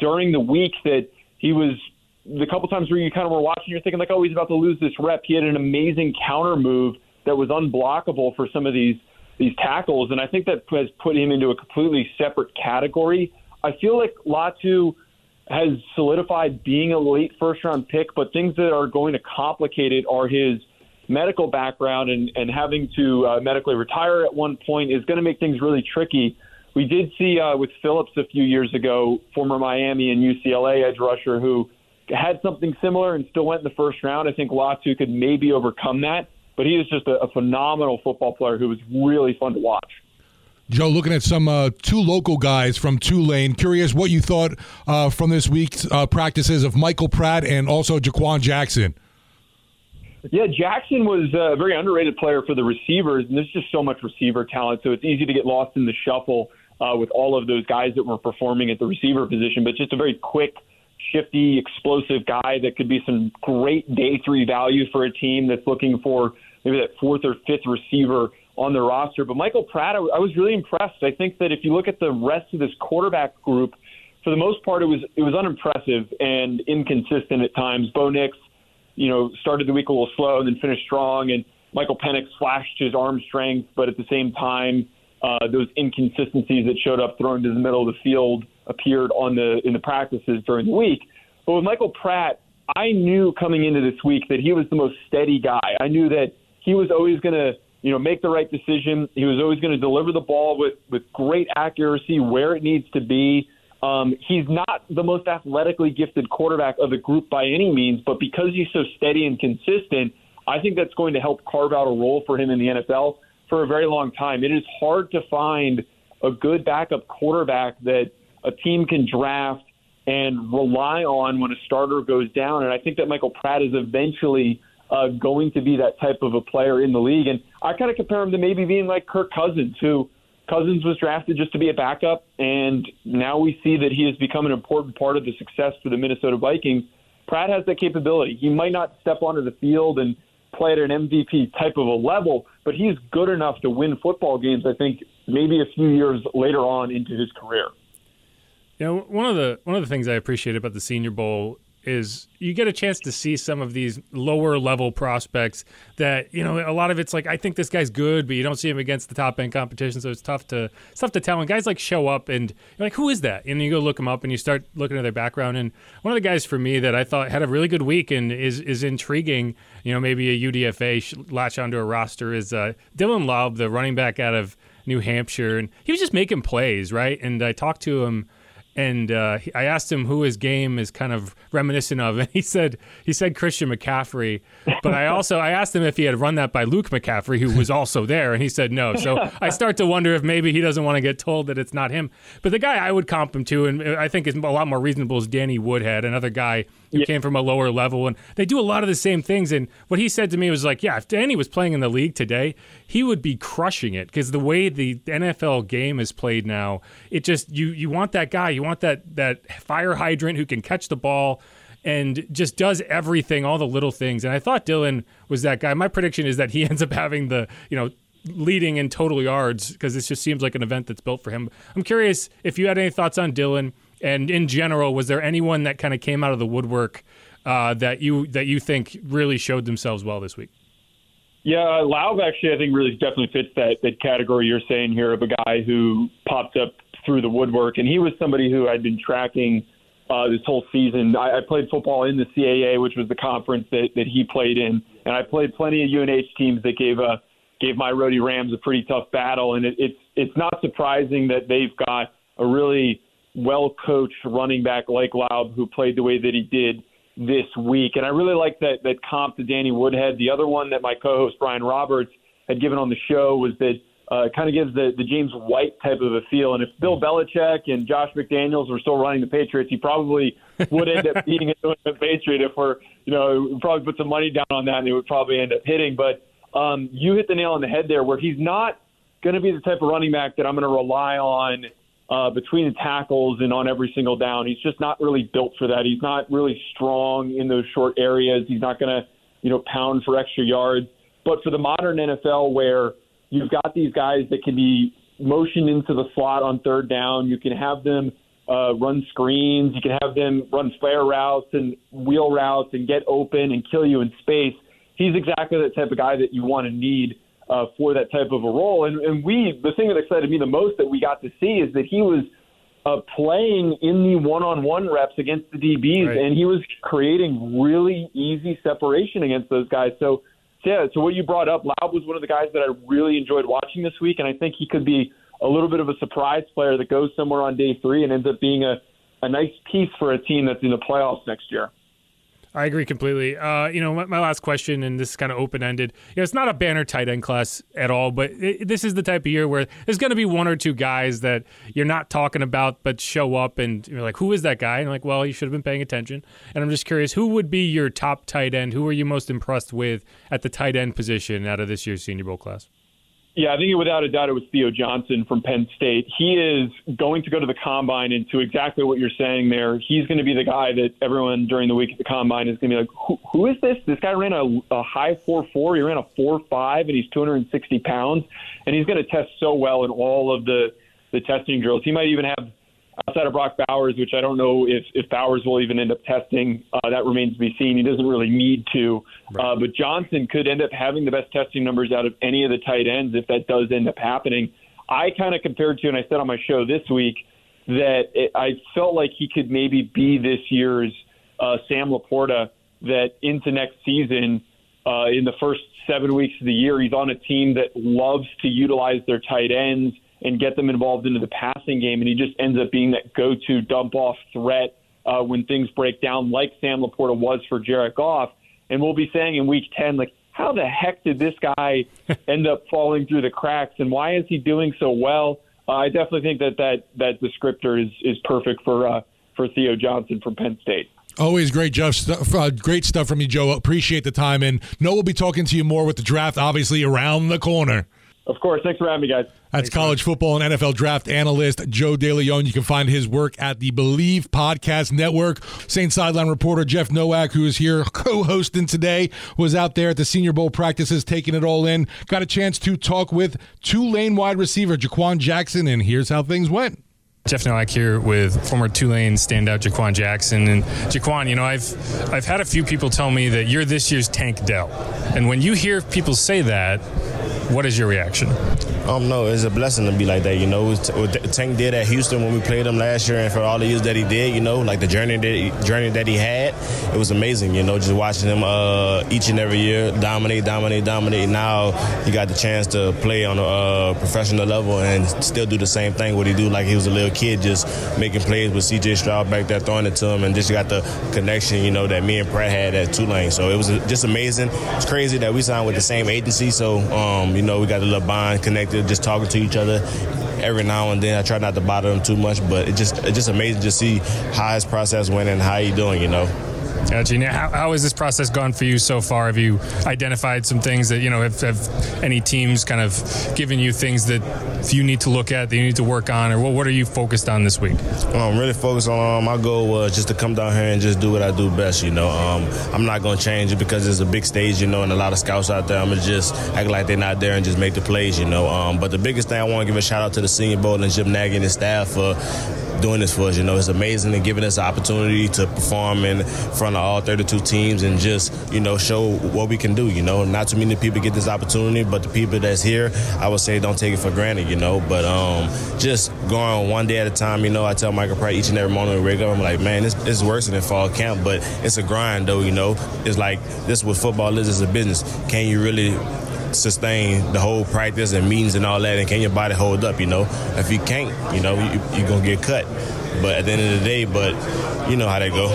during the week that he was the couple times where you kind of were watching, you're thinking like, oh, he's about to lose this rep. He had an amazing counter move that was unblockable for some of these these tackles, and I think that has put him into a completely separate category. I feel like Latu has solidified being a late first round pick, but things that are going to complicate it are his medical background and, and having to uh, medically retire at one point is going to make things really tricky. We did see uh, with Phillips a few years ago, former Miami and UCLA edge rusher who had something similar and still went in the first round. I think Latu could maybe overcome that, but he is just a, a phenomenal football player who was really fun to watch. Joe, looking at some uh, two local guys from Tulane, curious what you thought uh, from this week's uh, practices of Michael Pratt and also Jha'Quan Jackson. Yeah, Jackson was a very underrated player for the receivers, and there's just so much receiver talent, so it's easy to get lost in the shuffle uh, with all of those guys that were performing at the receiver position. But just a very quick, shifty, explosive guy that could be some great day three value for a team that's looking for maybe that fourth or fifth receiver on their roster. But Michael Pratt, I was really impressed. I think that if you look at the rest of this quarterback group, for the most part, it was it was unimpressive and inconsistent at times. Bo Nix you know, started the week a little slow and then finished strong. And Michael Penix flashed his arm strength, but at the same time, uh, those inconsistencies that showed up thrown to the middle of the field appeared on the in the practices during the week. But with Michael Pratt, I knew coming into this week that he was the most steady guy. I knew that he was always going to, you know, make the right decision. He was always going to deliver the ball with with great accuracy where it needs to be. Um, he's not the most athletically gifted quarterback of the group by any means, but because he's so steady and consistent, I think that's going to help carve out a role for him in the NFL for a very long time. It is hard to find a good backup quarterback that a team can draft and rely on when a starter goes down. And I think that Michael Pratt is eventually uh, going to be that type of a player in the league. And I kind of compare him to maybe being like Kirk Cousins, who Cousins was drafted just to be a backup, and now we see that he has become an important part of the success for the Minnesota Vikings. Pratt has that capability. He might not step onto the field and play at an MVP type of a level, but he's good enough to win football games, I think, maybe a few years later on into his career. You know, one of the one of the things I appreciate about the Senior Bowl is you get a chance to see some of these lower level prospects that you know a lot of it's like I think this guy's good, but you don't see him against the top end competition, so it's tough to it's tough to tell. And guys like show up and you're like, who is that? And you go look them up and you start looking at their background. And one of the guys for me that I thought had a really good week and is is intriguing, you know, maybe a UDFA latch onto a roster is uh, Dylan Laube, the running back out of New Hampshire, and he was just making plays, right? And I talked to him and uh, I asked him who his game is kind of reminiscent of, and he said he said Christian McCaffrey. But I also I asked him if he had run that by Luke McCaffrey, who was also there, and he said no. So I start to wonder if maybe he doesn't want to get told that it's not him. But the guy I would comp him to, and I think is a lot more reasonable, is Danny Woodhead, another guy who yeah. came from a lower level, and they do a lot of the same things. And what he said to me was like, "Yeah, if Danny was playing in the league today, he would be crushing it because the way the NFL game is played now, it just you you want that guy, you want that that fire hydrant who can catch the ball." and just does everything, all the little things. And I thought Dylan was that guy. My prediction is that he ends up having the, you know, leading in total yards because this just seems like an event that's built for him. I'm curious if you had any thoughts on Dylan and in general, was there anyone that kind of came out of the woodwork uh, that you that you think really showed themselves well this week? Yeah, Laube actually I think really definitely fits that that category you're saying here of a guy who popped up through the woodwork, and he was somebody who I'd been tracking uh, this whole season. I, I played football in the CAA, which was the conference that, that he played in, and I played plenty of UNH teams that gave a gave my Rhody Rams a pretty tough battle, and it, it's it's not surprising that they've got a really well coached running back like Laube who played the way that he did this week. And I really like that that comp to Danny Woodhead. The other one that my co-host Brian Roberts had given on the show was that uh, kind of gives the, the James White type of a feel. And if Bill Belichick and Josh McDaniels were still running the Patriots, he probably would end up being a Patriot if we're, you know, probably put some money down on that and it would probably end up hitting. But um, you hit the nail on the head there where he's not going to be the type of running back that I'm going to rely on – uh, between the tackles and on every single down. He's just not really built for that. He's not really strong in those short areas. He's not going to, you know, pound for extra yards. But for the modern NFL, where you've got these guys that can be motioned into the slot on third down, you can have them uh, run screens, you can have them run flare routes and wheel routes and get open and kill you in space. He's exactly the type of guy that you want to need uh, for that type of a role. And, and we, the thing that excited me the most that we got to see is that he was uh, playing in the one-on-one reps against the DBs, right. and he was creating really easy separation against those guys. So, yeah, so what you brought up, Laube was one of the guys that I really enjoyed watching this week, and I think he could be a little bit of a surprise player that goes somewhere on day three and ends up being a, a nice piece for a team that's in the playoffs next year. I agree completely. Uh, you know, my, my, last question, and this is kind of open ended. You know, it's not a banner tight end class at all, but it, this is the type of year where there's going to be one or two guys that you're not talking about, but show up, and you're like, "Who is that guy?" And like, "Well, you should have been paying attention." And I'm just curious, who would be your top tight end? Who are you most impressed with at the tight end position out of this year's Senior Bowl class? Yeah, I think without a doubt it was Theo Johnson from Penn State. He is going to go to the combine, and to exactly what you're saying there, he's going to be the guy that everyone during the week at the combine is going to be like, who, who is this? This guy ran a, a high four four. He ran a four five, and he's 260 pounds, and he's going to test so well in all of the the testing drills. He might even have outside of Brock Bowers, which I don't know if, if Bowers will even end up testing. Uh, that remains to be seen. He doesn't really need to. Right. Uh, but Johnson could end up having the best testing numbers out of any of the tight ends if that does end up happening. I kind of compared to, and I said on my show this week, that it, I felt like he could maybe be this year's uh, Sam LaPorta, that into next season, uh, in the first seven weeks of the year, he's on a team that loves to utilize their tight ends and get them involved into the passing game. And he just ends up being that go to dump off threat uh, when things break down, like Sam LaPorta was for Jared Goff. And we'll be saying in week 10, like, how the heck did this guy end up falling through the cracks and why is he doing so well? Uh, I definitely think that that, that descriptor is, is perfect for, uh, for Theo Johnson from Penn State. Always great, Jeff. Stuff, uh, great stuff from you, Joe. Appreciate the time. And no, we'll be talking to you more with the draft, obviously, around the corner. Of course. Thanks for having me, guys. That's Thanks, college man. football and NFL draft analyst Joe DeLeone. You can find his work at the Believe Podcast Network. Saint Sideline reporter Jeff Nowak, who is here co-hosting today, was out there at the Senior Bowl practices, taking it all in. Got a chance to talk with Tulane wide receiver Jha'Quan Jackson, and here's how things went. Jeff Nowak here with former Tulane standout Jha'Quan Jackson. And Jha'Quan, you know, I've I've had a few people tell me that you're this year's Tank Dell. And when you hear people say that, what is your reaction? Um, no, it's a blessing to be like that. You know, what Tank did at Houston when we played him last year, and for all the years that he did, you know, like the journey that he, journey that he had, it was amazing. You know, just watching him uh, each and every year dominate, dominate, dominate. Now he got the chance to play on a uh, professional level and still do the same thing what he do like he was a little kid, just making plays with C.J. Stroud back there throwing it to him, and just got the connection, you know, that me and Pratt had at Tulane. So it was just amazing. It's crazy that we signed with the same agency, so um, you know, we got a little bond connected, just talking to each other every now and then. I try not to bother him too much, but it just it's just amazing to see how his process went and how he doing, you know. Gotcha. Now, how, how has this process gone for you so far? Have you identified some things that you know? Have, have any teams kind of given you things that you need to look at, that you need to work on, or what, what are you focused on this week? Well, I'm really focused on um, my goal was just to come down here and just do what I do best. You know, um, I'm not going to change it because it's a big stage, you know, and a lot of scouts out there. I'm gonna just act like they're not there and just make the plays, you know. Um, but the biggest thing I want to give a shout out to the Senior Bowl and Jim Nagy and his staff for doing this for us. You know, it's amazing and giving us the opportunity to perform in front of all 32 teams and just, you know, show what we can do. You know, not too many people get this opportunity, but the people that's here, I would say don't take it for granted, you know. But um, just going one day at a time, you know, I tell Michael Pratt each and every morning when we wake up, I'm like, man, this is worse than fall camp, but it's a grind, though, you know. It's like this is what football is, it's a business. Can you really sustain the whole practice and meetings and all that, and can your body hold up? You know, if you can't, you know, you, you're gonna get cut. But at the end of the day, but you know how they go.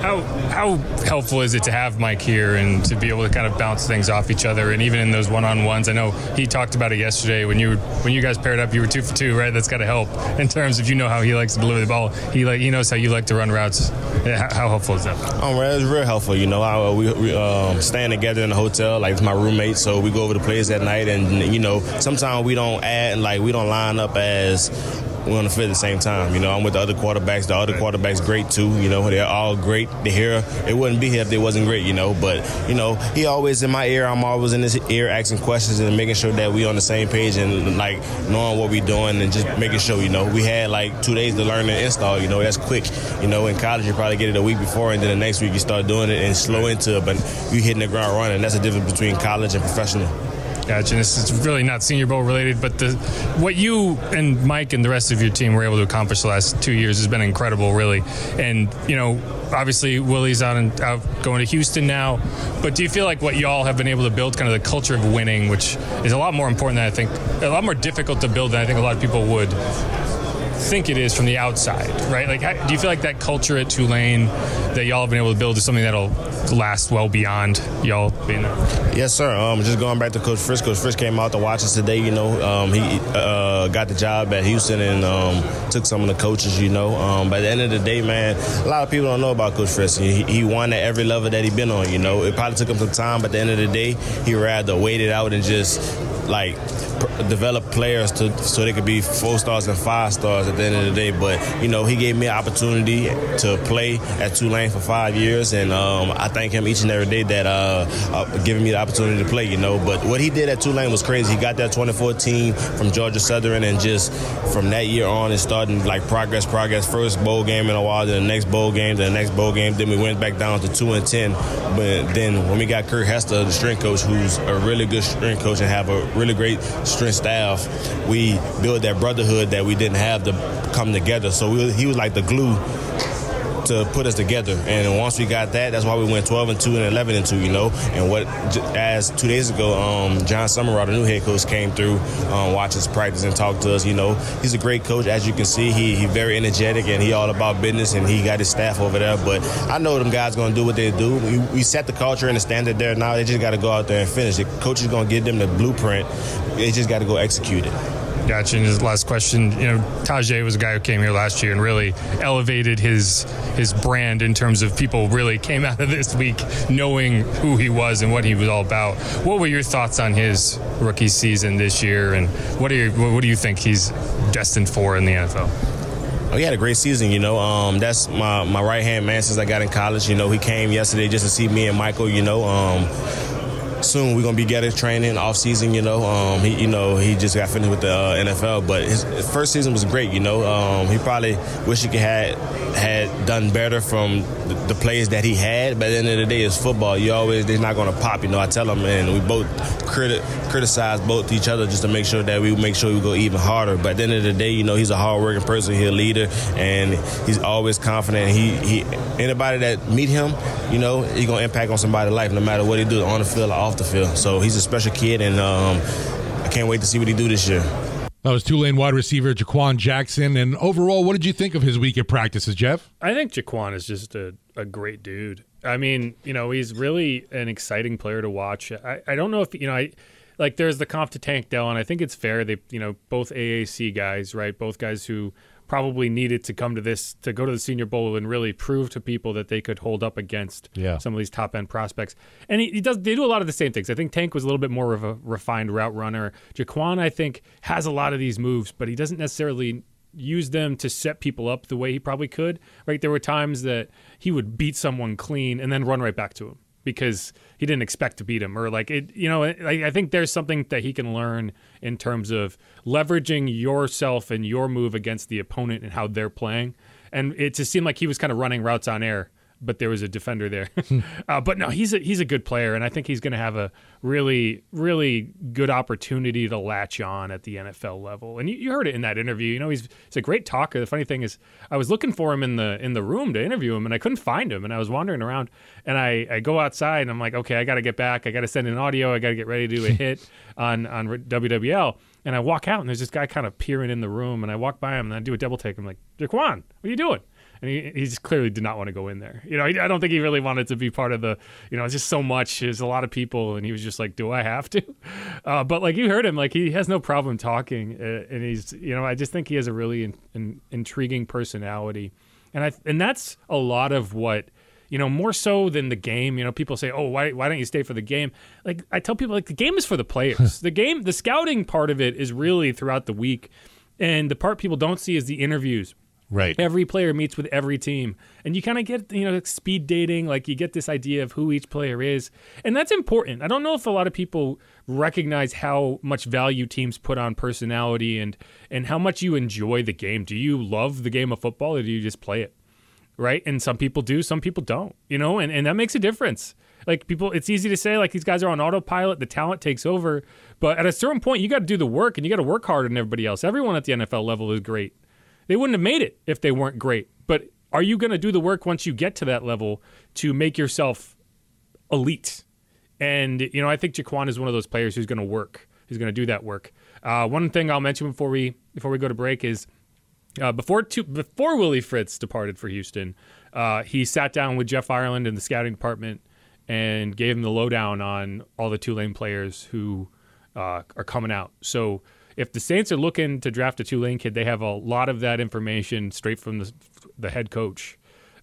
How how helpful is it to have Mike here and to be able to kind of bounce things off each other and even in those one on ones? I know he talked about it yesterday when you when you guys paired up, you were two for two, right? That's got to help in terms of you know how he likes to deliver the ball. He like he knows how you like to run routes. How, how helpful is that? Oh, man, it's real helpful. You know, I, we, we um, staying together in the hotel, like it's my roommate, so we go over the plays at night, and you know, sometimes we don't add, like we don't line up as we're on the field at the same time. You know, I'm with the other quarterbacks. The other quarterbacks great too. You know, they're all great. They here. It wouldn't be here if they wasn't great. You know, but you know, he always in my ear. I'm always in his ear asking questions and making sure that we on the same page and like knowing what we're doing and just making sure. You know, we had like two days to learn and install. You know, that's quick. You know, in college you probably get it a week before and then the next week you start doing it and slow into it. But you hitting the ground running. That's the difference between college and professional. Gotcha. This is really not Senior Bowl related, but the what you and Mike and the rest of your team were able to accomplish the last two years has been incredible, really. And you know, obviously Willie's out and out going to Houston now. But do you feel like what y'all have been able to build, kind of the culture of winning, which is a lot more important than I think, a lot more difficult to build than I think a lot of people would think it is from the outside, right? Like, how, do you feel like that culture at Tulane that y'all have been able to build is something that'll last well beyond y'all being there? Yes, sir. Um, just going back to Coach Fritz. Coach Fritz came out to watch us today. You know, um, he uh, got the job at Houston and um, took some of the coaches. You know, um, by the end of the day, man, a lot of people don't know about Coach Fritz. He, he won at every level that he been on. You know, it probably took him some time, but at the end of the day, he rather wait it out and just like develop players to so they could be four stars and five stars at the end of the day. But you know, he gave me an opportunity to play at Tulane for five years, and um, I thank him each and every day that uh, uh, giving me the opportunity to play. You know, but what he did at Tulane was crazy. He got that 2014 from Georgia Southern, and just from that year on, it started like progress, progress. First bowl game in a while, then the next bowl game, then the next bowl game. Then we went back down to two and ten. But then when we got Kurt Hester, the strength coach, who's a really good strength coach and have a really great strength staff, we built that brotherhood that we didn't have to come together. So we, he was like the glue to put us together. And once we got that, that's why we went 12 and 2 and 11 and 2, you know. And what, as two days ago, um, Jon Sumrall, the new head coach, came through, um, watch us practice and talk to us. You know, he's a great coach. As you can see, he he very energetic and he all about business and he got his staff over there. But I know them guys going to do what they do. We, we set the culture and the standard there now. They just got to go out there and finish. The coach is going to give them the blueprint. They just got to go execute it. Gotcha. And his last question, you know, Tyjae was a guy who came here last year and really elevated his his brand in terms of people really came out of this week knowing who he was and what he was all about. What were your thoughts on his rookie season this year, and what are your, what do you think he's destined for in the NFL? Oh, he had a great season, you know. Um, that's my, my right hand man since I got in college. You know, he came yesterday just to see me and Michael, you know. Um, soon we're gonna be getting training off season. You know, um, he you know he just got finished with the uh, NFL, but his, first season was great. You know, um, he probably wish he could had had done better from the, the, plays that he had. But at the end of the day, it's football. You always they're not gonna pop. You know, I tell him, and we both criti- criticize both each other just to make sure that we make sure we go even harder. But at the end of the day, you know, he's a hardworking person. He's a leader, and he's always confident. He he anybody that meet him, you know, he's gonna impact on somebody's life no matter what he do on the field or off the field. So he's a special kid, and um, I can't wait to see what he do this year. That was Tulane wide receiver Jha'Quan Jackson. And overall, what did you think of his week at practices, Jeff? I think Jha'Quan is just a, a great dude. I mean, you know, he's really an exciting player to watch. I, I don't know if, you know, I like there's the comp to Tank Dell, and I think it's fair. They, you know, both AAC guys, right? Both guys who probably needed to come to this to go to the Senior Bowl and really prove to people that they could hold up against Yeah. some of these top end prospects. And he, he does they do a lot of the same things. I think Tank was a little bit more of a refined route runner. Jha'Quan, I think, has a lot of these moves, but he doesn't necessarily use them to set people up the way he probably could. Right? There were times that he would beat someone clean and then run right back to him because he didn't expect to beat him. Or like it you know I, I think there's something that he can learn in terms of leveraging yourself and your move against the opponent and how they're playing. And it just seemed like he was kind of running routes on air but there was a defender there. Uh, but no he's a he's a good player and i think he's going to have a really really good opportunity to latch on at the nfl level. And you, you heard it in that interview. You know he's he's a great talker. The funny thing is i was looking for him in the in the room to interview him and i couldn't find him and i was wandering around and i i go outside and i'm like okay i got to get back. I got to send an audio. I got to get ready to do a hit on on wwl and i walk out and there's this guy kind of peering in the room and i walk by him and i do a double take. I'm like Jha'Quan what are you doing and he, he just clearly did not want to go in there. You know, I don't think he really wanted to be part of the, you know, it's just so much. There's a lot of people, and he was just like, "Do I have to?" Uh, but like you heard him, like he has no problem talking, uh, and he's, you know, I just think he has a really in, in, intriguing personality, and I and that's a lot of what. You know, more so than the game. You know, people say, "Oh, why, why don't you stay for the game?" Like I tell people, like the game is for the players. the game, the scouting part of it is really throughout the week, and the part people don't see is the interviews Right. Every player meets with every team. And you kind of get, you know, speed dating, like you get this idea of who each player is. And that's important. I don't know if a lot of people recognize how much value teams put on personality and and how much you enjoy the game. Do you love the game of football or do you just play it? Right? And some people do, some people don't. You know, and, and that makes a difference. Like people it's easy to say like these guys are on autopilot, the talent takes over, but at a certain point you got to do the work and you got to work harder than everybody else. Everyone at the NFL level is great. They wouldn't have made it if they weren't great. But are you going to do the work once you get to that level to make yourself elite? And you know, I think Jha'Quan is one of those players who's going to work. Who's going to do that work. Uh, one thing I'll mention before we before we go to break is uh, before two, before Willie Fritz departed for Houston, uh, he sat down with Jeff Ireland in the scouting department and gave him the lowdown on all the Tulane players who uh, are coming out. So if the Saints are looking to draft a Tulane kid, they have a lot of that information straight from the the head coach.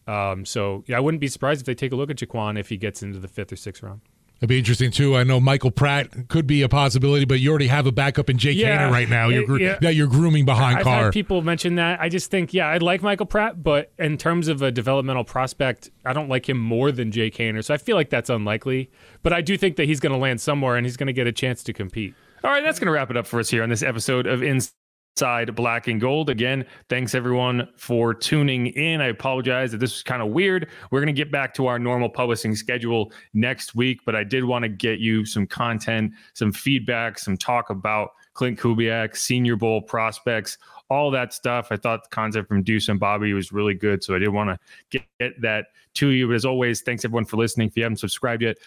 Um, so yeah, I wouldn't be surprised if they take a look at Jha'Quan if he gets into the fifth or sixth round. It'd be interesting too. I know Michael Pratt could be a possibility, but you already have a backup in Jake Yeah, Haener right now. You're gro- yeah. that you're grooming behind I've Carr. had people mention that. I just think, yeah, I like Michael Pratt, but in terms of a developmental prospect, I don't like him more than Jake Haener. So I feel like that's unlikely. But I do think that he's going to land somewhere and he's going to get a chance to compete. All right, that's going to wrap it up for us here on this episode of Inside Black and Gold. Again, thanks everyone for tuning in. I apologize that this was kind of weird. We're going to get back to our normal publishing schedule next week, but I did want to get you some content, some feedback, some talk about Klint Kubiak, Senior Bowl prospects, all that stuff. I thought the content from Deuce and Bobby was really good, so I did want to get, that to you. But as always, thanks everyone for listening. If you haven't subscribed yet,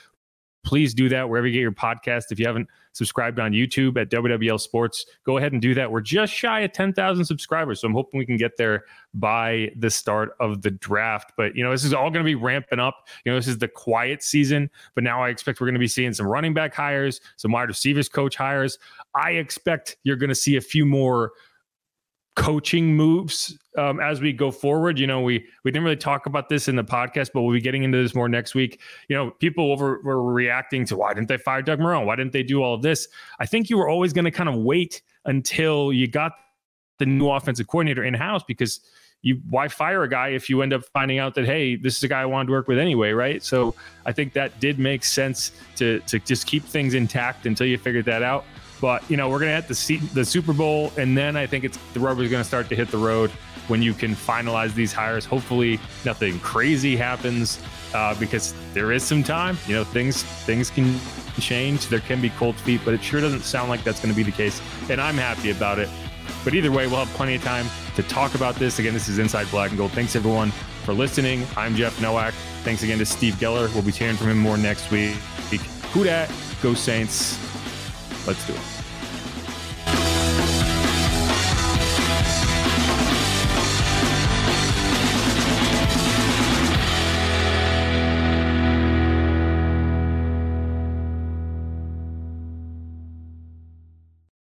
please do that wherever you get your podcast. If you haven't subscribed on YouTube at WWL Sports, go ahead and do that. We're just shy of 10,000 subscribers, so I'm hoping we can get there by the start of the draft. But, you know, this is all going to be ramping up. You know, this is the quiet season, but now I expect we're going to be seeing some running back hires, some wide receivers coach hires. I expect you're going to see a few more coaching moves um, as we go forward. You know, we we didn't really talk about this in the podcast, but we'll be getting into this more next week. You know, people over were reacting to why didn't they fire Doug Marrone? Why didn't they do all of this? I think you were always going to kind of wait until you got the new offensive coordinator in house because you why fire a guy if you end up finding out that hey this is a guy I wanted to work with anyway right so I think that did make sense to to just keep things intact until you figured that out but you know we're gonna hit the se- the Super Bowl and then I think it's the rubber's gonna start to hit the road when you can finalize these hires hopefully nothing crazy happens uh, because there is some time you know things things can change there can be cold feet but it sure doesn't sound like that's going to be the case and I'm happy about it but either way, we'll have plenty of time to talk about this. Again, this is Inside Black and Gold. Thanks everyone for listening. I'm Jeff Nowak. Thanks again to Steve Geller. We'll be hearing from him more next week. Who dat? Go Saints. Let's do it.